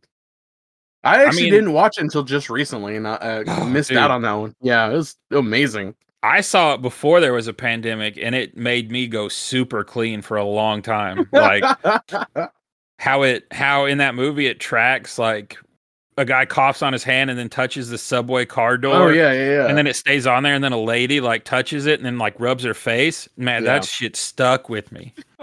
B: I actually
A: mean-
B: didn't watch it until just recently and I uh,
A: Oh,
B: missed
A: dude.
B: out on that one. Yeah, it was amazing.
A: I saw it before there was a pandemic, and it made me go super clean for a long time. Like how it how in that movie it tracks like a guy coughs on his hand and then touches the subway car oh, door.
B: Oh yeah, yeah, yeah.
A: And then it stays on there, and then a lady like touches it and then like rubs her face. Man,
B: Yeah.
A: that shit stuck with me.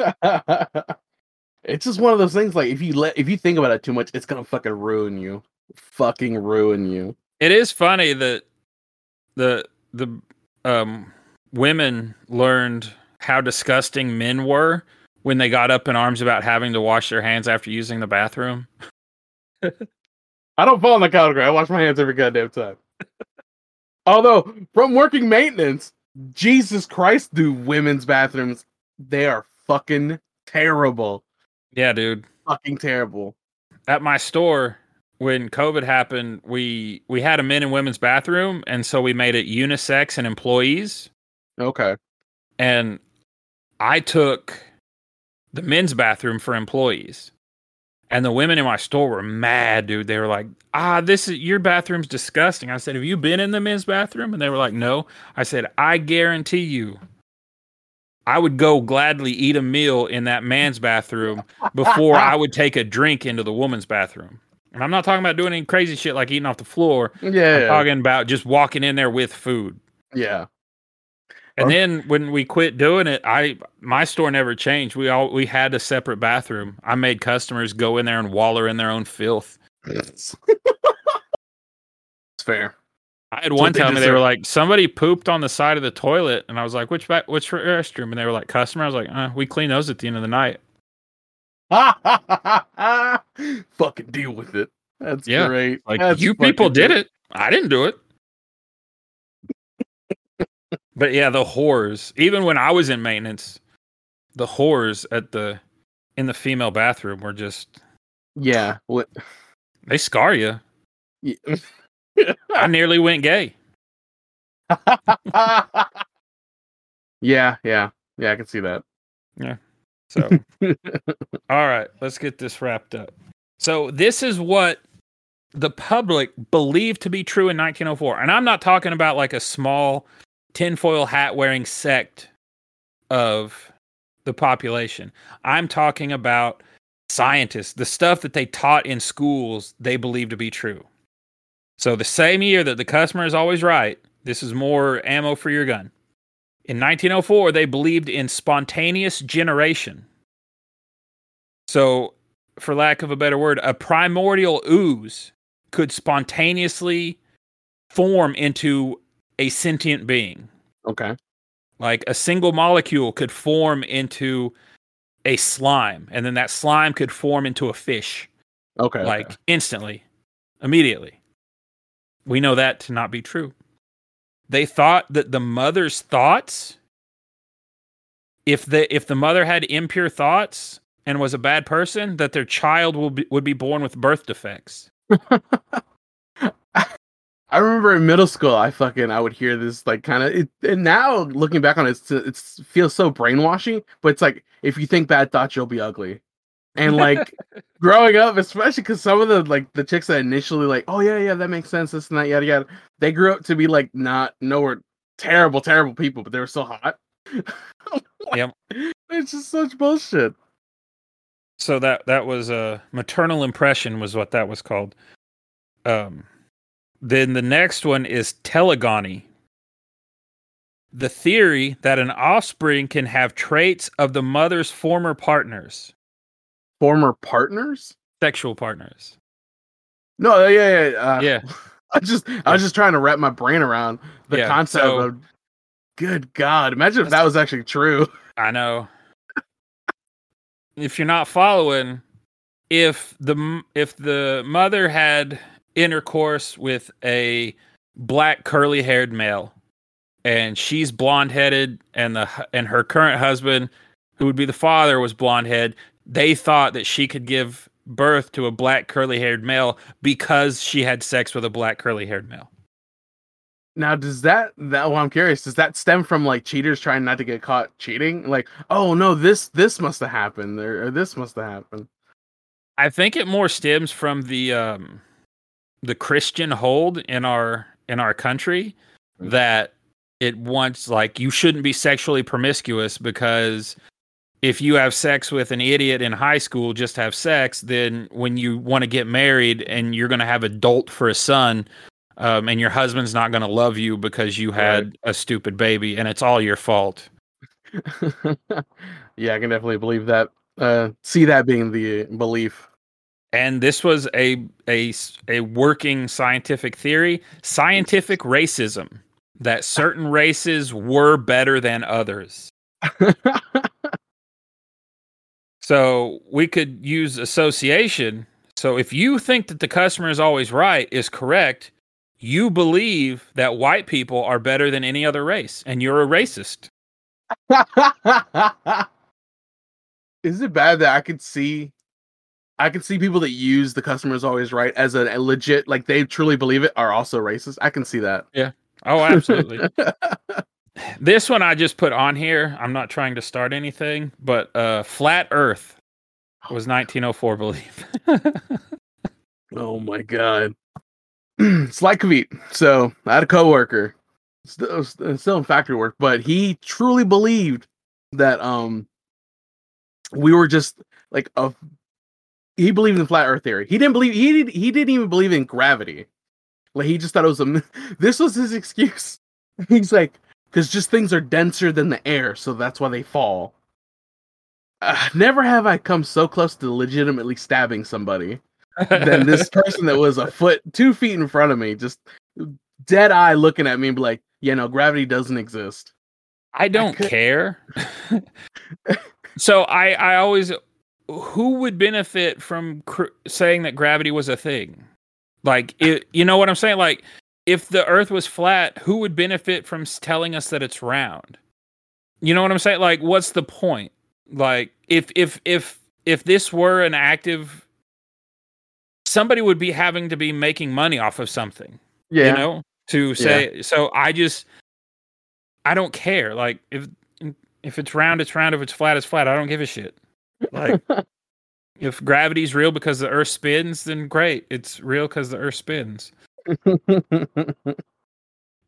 B: it's just one of those things. Like if you let if you think about it too much, it's gonna fucking ruin you. Fucking ruin you.
A: It is funny that the the um women learned how disgusting men were when they got up in arms about having to wash their hands after using the bathroom.
B: I don't fall in the category. I wash my hands every goddamn time. Although from working maintenance, Jesus Christ, do women's bathrooms they are fucking terrible.
A: Yeah, dude.
B: Fucking terrible.
A: At my store when COVID happened, we we had a men and women's bathroom and so we made it unisex and employees.
B: Okay.
A: and I took the men's bathroom for employees. And the women in my store were mad, dude. They were like, "Ah, this is your bathroom's disgusting." I said, "Have you been in the men's bathroom?" And they were like, "No." I said, "I guarantee you I would go gladly eat a meal in that man's bathroom before I would take a drink into the woman's bathroom." And I'm not talking about doing any crazy shit like eating off the floor.
B: Yeah.
A: I'm talking about just walking in there with food.
B: yeah.
A: And then when we quit doing it, I my store never changed. We all we had a separate bathroom. I made customers go in there and waller in their own filth. Yes.
B: it's fair.
A: I had one
B: what they
A: tell me they were like somebody pooped on the side of the toilet, and I was like, "Which back? Which restroom?" And they were like, "Customer." I was like, uh, "We clean those at the end of the night."
B: Fucking deal with it. That's
A: Yeah,
B: great.
A: Like
B: That's
A: you people did
B: great.
A: it. I didn't do it. but yeah, the whores. Even when I was in maintenance, the whores at the in the female bathroom were just
B: Yeah. What?
A: they scar you.
B: Yeah.
A: I nearly went gay.
B: yeah, yeah, yeah. I can see that.
A: So, all right, let's get this wrapped up. So, this is what the public believed to be true in 1904. And I'm not talking about like a small tinfoil hat wearing sect of the population. I'm talking about scientists, the stuff that they taught in schools, they believe to be true. So, the same year that the customer is always right, this is more ammo for your gun. In 1904, they believed in spontaneous generation. So, for lack of a better word, a primordial ooze could spontaneously form into a sentient being.
B: Okay.
A: Like a single molecule could form into a slime, and then that slime could form into a fish,
B: Okay.
A: like
B: okay.
A: instantly, immediately. We know that to not be true. They thought that the mother's thoughts, if the if the mother had impure thoughts and was a bad person, that their child will be, would be born with birth defects.
B: I remember in middle school, I fucking I would hear this like kind of. And now looking back on it, it's, it's feels so brainwashing. But it's like if you think bad thoughts, you'll be ugly. And like growing up, especially because some of the like the chicks that initially like, oh yeah, yeah, that makes sense, this and that, yada yada. They grew up to be like not nowhere terrible, terrible people, but they were so hot.
A: Yep.
B: It's just such bullshit.
A: So that that was a maternal impression was what that was called. Um, then the next one is telegony. The theory that an offspring can have traits of the mother's former partners,
B: Former partners?
A: sexual partners.
B: No, yeah, yeah. Uh,
A: Yeah.
B: I just I was just trying to wrap my brain around the
A: Yeah,
B: concept
A: so-
B: of good God. Imagine if that was actually true.
A: I know. if you're not following, if the if the mother had intercourse with a black curly haired male, and she's blonde headed, and the and her current husband, who would be the father, was blonde head, they thought that she could give birth to a black curly haired male because she had sex with a black curly haired male.
B: Now, does that that well, I'm curious, does that stem from like cheaters trying not to get caught cheating? Like, oh no, this this must have happened or, or this must have happened.
A: I think it more stems from the um the Christian hold in our in our country that it wants like you shouldn't be sexually promiscuous because if you have sex with an idiot in high school, just have sex, then when you want to get married and you're going to have adult for a son, um, and your husband's not going to love you because you had
B: Right.
A: a stupid baby and it's all your fault.
B: yeah, I can definitely believe that. Uh, see that being the belief.
A: And this was a a a working scientific theory, scientific racism, that certain races were better than others. So we could use association. So if you think that the customer is always right is correct, you believe that white people are better than any other race, and you're a racist.
B: Is it bad that I could see I can see people that use the customer is always right as a, a legit like they truly believe it are also racist. I can see that. Yeah.
A: Oh, absolutely. this one I just put on here. I'm not trying to start anything, but uh, flat Earth was 1904 believe.
B: oh my god. Slight Kavit. So I had a coworker, still, still in factory work, but he truly believed that um we were just like a he believed in flat earth theory. He didn't believe he did, he didn't even believe in gravity. Like he just thought it was a this was his excuse. He's like cuz just things are denser than the air, so that's why they fall. Uh, never have I come so close to legitimately stabbing somebody than this person that was a foot, two feet in front of me, just dead eye looking at me and be like, "Yeah, no, gravity doesn't exist."
A: I don't
B: could-
A: care. so I I always who would benefit from cr- saying that gravity was a thing? Like it, you know what I'm saying? Like if the Earth was flat, who would benefit from telling us that it's round? You know what I'm saying? Like what's the point? Like if if if if this were an active somebody would be having to be making money off of something
B: Yeah,
A: you know to say so i just i don't care. Like if if it's round it's round. If it's flat it's flat. I don't give a shit. Like if gravity's real because the earth spins then great. It's real because the earth spins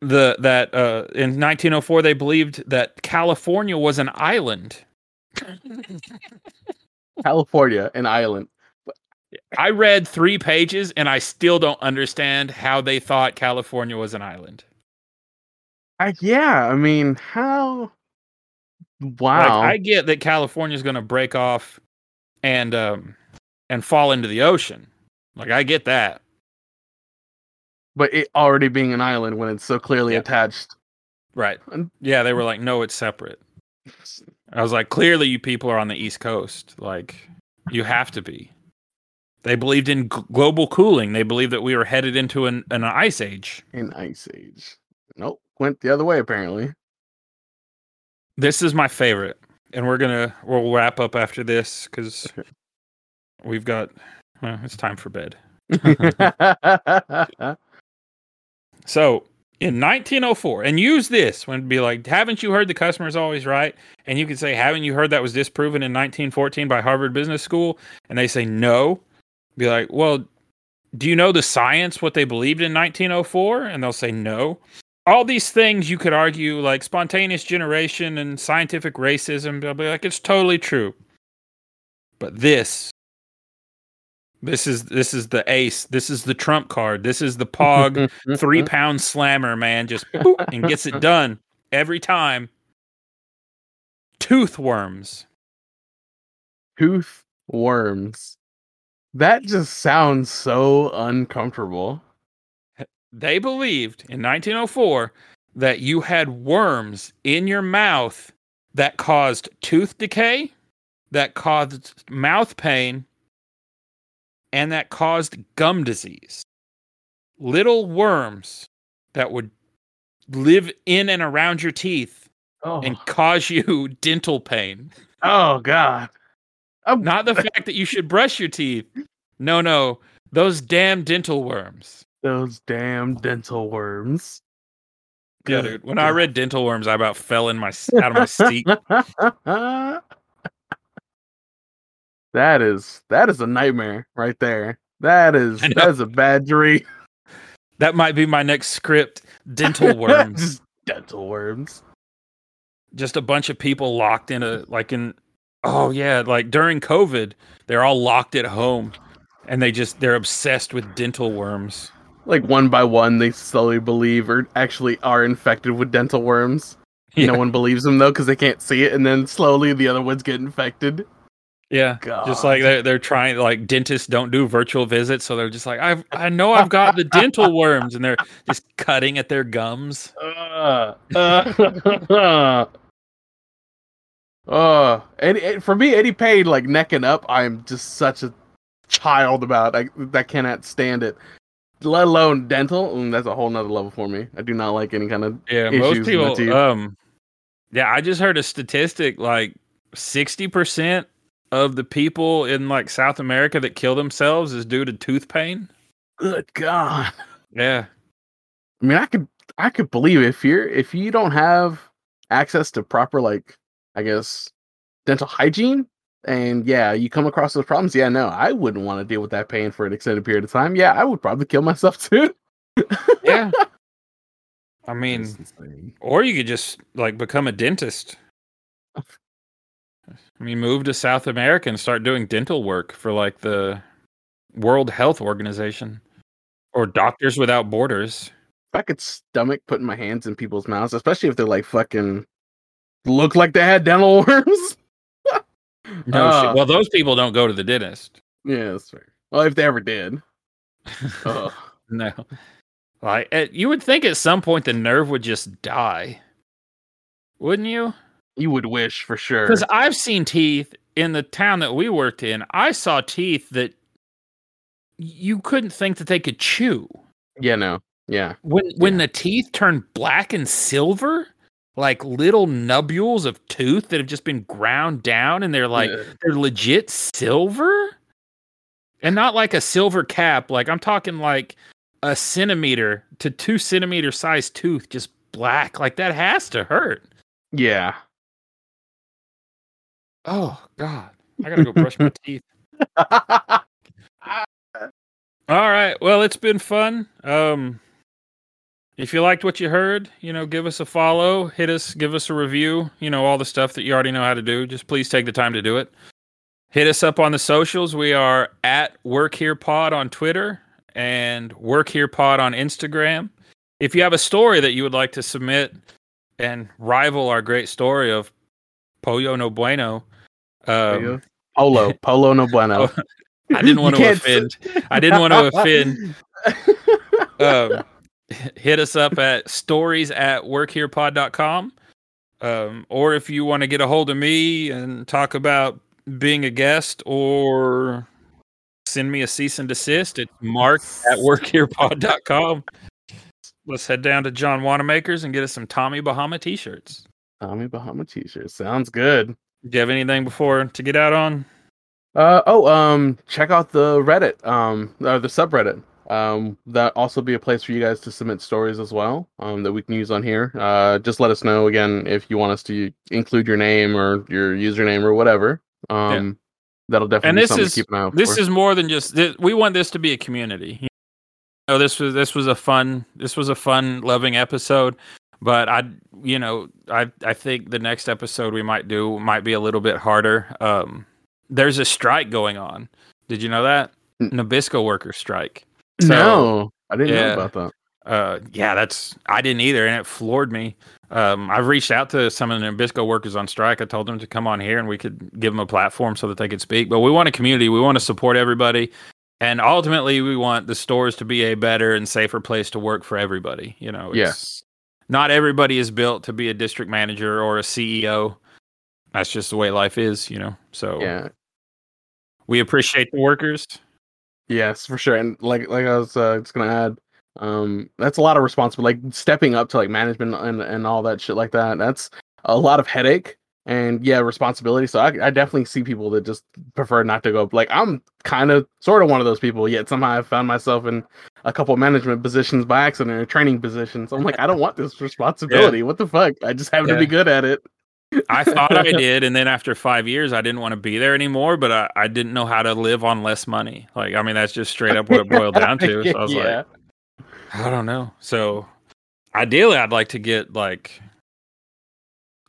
A: the that uh in 1904 they believed that california was an island
B: California, an island.
A: i read three pages and i still don't understand how they thought california was an island
B: I, yeah, I mean, how?
A: Like
B: Wow.
A: I get that California's going to break off and um and fall into the ocean. Like I get that.
B: But it already being an island when it's so clearly
A: Yeah.
B: attached.
A: Right. Yeah, they were like no, it's separate. I was like clearly you people are on the East Coast. Like you have to be. They believed in g- global cooling. They believed that we were headed into an, an ice age.
B: in Ice Age. Nope, went the other way apparently.
A: This is my favorite. And we're going to we'll wrap up after this
B: Okay.
A: we've got well, it's time for bed. So in 1904, and use this when be like, haven't you heard the customer's always right? And you could say, haven't you heard that was disproven in 1914 by Harvard Business School? And they say no. Be like, well, do you know the science, what they believed in 1904? And they'll say no. All these things you could argue, like spontaneous generation and scientific racism, they'll be like, it's totally true. But this, this is this is the ace. This is the trump card. This is the pog three pound slammer, man, just boop, and gets it done every time. Tooth worms.
B: tooth worms. That just sounds so uncomfortable.
A: They believed in 1904 that you had worms in your mouth that caused tooth decay, that caused mouth pain, and that caused gum disease. Little worms that would live in and around your teeth
B: Oh,
A: and cause you dental pain.
B: oh God. I'm
A: Not the fact that you should brush your teeth. No, no. Those damn dental worms.
B: those damn dental worms.
A: Yeah, dude. When I read dental worms, I about fell in my out of my seat.
B: that is that is a nightmare right there. That is that is a bad dream.
A: That might be my next script. Dental worms.
B: Just dental worms.
A: Just a bunch of people locked in a like in Oh yeah, like during COVID, they're all locked at home, and they just they're obsessed with dental worms.
B: Like one by one, they slowly believe or actually are infected with dental worms.
A: Yeah.
B: No one believes them though because they can't see it, and then slowly the other ones get infected.
A: Yeah, just like they're they're trying like dentists don't do virtual visits, so they're just like I I know I've got the dental worms, and they're just cutting at their gums.
B: Uh, uh, uh, Eddie, Ed- for me, Eddie Payne, like necking up, I'm just such a child about. I, I cannot stand it. Let alone dental. Mm, that's a whole nother level for me. I do not like any kind of.
A: Yeah, most people. Um, yeah, I just heard a statistic like sixty percent of the people in like South America that kill themselves is due to tooth pain.
B: Good God.
A: Yeah,
B: I mean, I could, I could believe if you're, if you don't have access to proper, like, I guess, dental hygiene, and yeah, you come across those problems. Yeah, no, I wouldn't want to deal with that pain for an extended period of time. Yeah, I would probably kill myself too.
A: yeah. I mean, or you could just like become a dentist. I mean, move to South America and start doing dental work for like the World Health Organization or Doctors Without Borders.
B: if I could stomach putting my hands in people's mouths, especially if they're like fucking look like they had dental worms.
A: No,
B: Uh,
A: shit. well, those people don't go to the dentist.
B: yeah, that's fair. Well, if they ever did.
A: No, like eh, you would think at some point the nerve would just die, wouldn't you?
B: You would wish for sure.
A: Because I've seen teeth in the town that we worked in. I saw teeth that you couldn't think that they could chew.
B: Yeah, no. Yeah.
A: When when
B: Yeah.
A: the teeth turn black and silver, like little nubules of tooth that have just been ground down, and they're like
B: Yeah.
A: they're legit silver, and not like a silver cap. Like I'm talking like a centimeter to two centimeter size tooth, just black. Like that has to hurt.
B: Yeah.
A: Oh God, I gotta go brush my teeth. All right. Well, it's been fun. Um, if you liked what you heard, you know, give us a follow, hit us, give us a review. You know, all the stuff that you already know how to do. Just please take the time to do it. Hit us up on the socials. We are at Work Here Pod on Twitter and Work Here Pod on Instagram. If you have a story that you would like to submit and rival our great story of Pollo No Bueno, um,
B: Polo. Polo no bueno.
A: Oh, I didn't want to offend. I didn't want to offend. Um, hit us up at stories at workherepod.com. Um, or if you want to get a hold of me and talk about being a guest or send me a cease and desist, it's mark at workherepod.com. Let's head down to John Wanamaker's and get us some Tommy Bahama t shirts.
B: Tommy Bahama t-shirt. Sounds good.
A: Do you have anything before to get out on?
B: Uh oh, um check out the Reddit, um or the subreddit. Um that also be a place for you guys to submit stories as well, um that we can use on here. Uh just let us know again if you want us to include your name or your username or whatever. Um that'll definitely
A: And this is-
B: to keep an eye out
A: this
B: for.
A: is more than just thi- we want this to be a community you know this was this was a fun this was a fun loving episode but i you know i i think the next episode we might do might be a little bit harder. Um there's a strike going on. Did you know that? Nabisco workers strike. So,
B: no, I didn't
A: yeah.
B: know about that.
A: uh yeah that's i didn't either and it floored me. Um i've reached out to some of the nabisco workers on strike. I told them to come on here and we could give them a platform so that they could speak. But we want a community. We want to support everybody. And ultimately we want the stores to be a better and safer place to work for everybody. You know it's-
B: Yes.
A: Not everybody is built to be a district manager or a ceo that's just the way life is you know so
B: Yeah.
A: we appreciate the workers
B: Yes, for sure. And like like I was uh, just gonna add, um, that's a lot of responsibility. Like stepping up to like management and and all that shit like that. That's a lot of headache and yeah, responsibility. So I, I definitely see people that just prefer not to go. Like I'm kind of sort of one of those people. Yet somehow I found myself in a couple management positions by accident or training positions. I'm like, I don't want this responsibility. What the fuck? I just happen to be good at it.
A: I thought I did, and then after five years, I didn't want to be there anymore. But I, I didn't know how to live on less money. Like, I mean, that's just straight up what it boiled down to. So I was
B: yeah.
A: like, I don't know. So ideally, I'd like to get like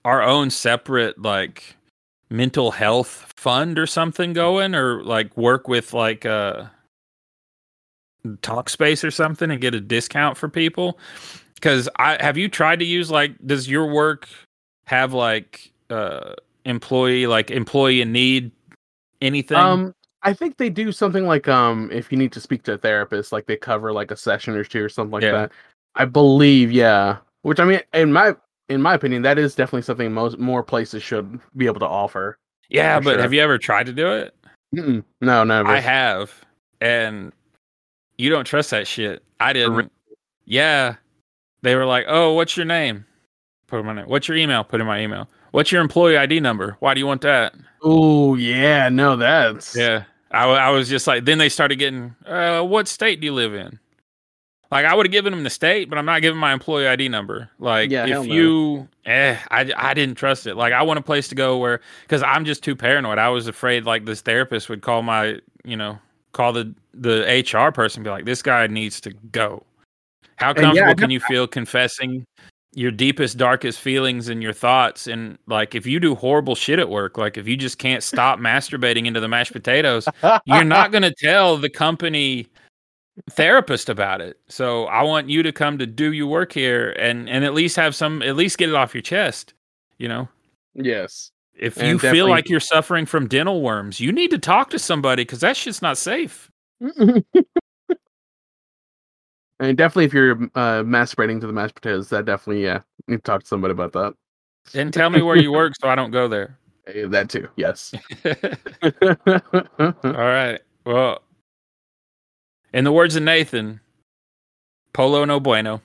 A: our own separate like mental health fund or something going, or like work with like uh Talkspace or something and get a discount for people. Because I have you tried to use like does your work have like uh employee like employee in need anything?
B: Um, I think they do something like um, if you need to speak to a therapist, like they cover like a session or two or something like
A: Yeah.
B: that. I believe, yeah. Which I mean, in my in my opinion, that is definitely something most more places should be able to offer.
A: yeah, but
B: sure.
A: have you ever tried to do it?
B: Mm-mm. No, never.
A: I have, and you don't trust that shit. I didn't. Yeah, they were like, "Oh, what's your name?" Put in my name. What's your email? Put in my email. What's your employee ID number? Why do you want that?
B: Oh yeah, no, that's
A: Yeah, I, I was just like. Then they started getting, uh, "What state do you live in?" Like I would have given them the state, but I'm not giving my employee ID number. Like
B: Yeah,
A: if
B: no.
A: you, eh, I I didn't trust it. Like I want a place to go where, because I'm just too paranoid. I was afraid like this therapist would call my, you know, call the the HR person, and be like, this guy needs to go. How
B: And yeah,
A: comfortable can you feel confessing your deepest, darkest feelings and your thoughts? And like, if you do horrible shit at work, like if you just can't stop masturbating into the mashed potatoes, you're not going to tell the company therapist about it. So I want you to come to do your work here and and at least have some at least get it off your chest, you know.
B: yes.
A: If
B: And
A: you feel like you're suffering from dental worms, you need to talk to somebody cuz that shit's not safe.
B: and definitely, if you're uh, masturbating to the mashed potatoes, that definitely yeah, you need to talk to somebody about that.
A: And tell me where you work so I don't go there.
B: That too, yes.
A: All right. Well, in the words of Nathan, Polo no bueno.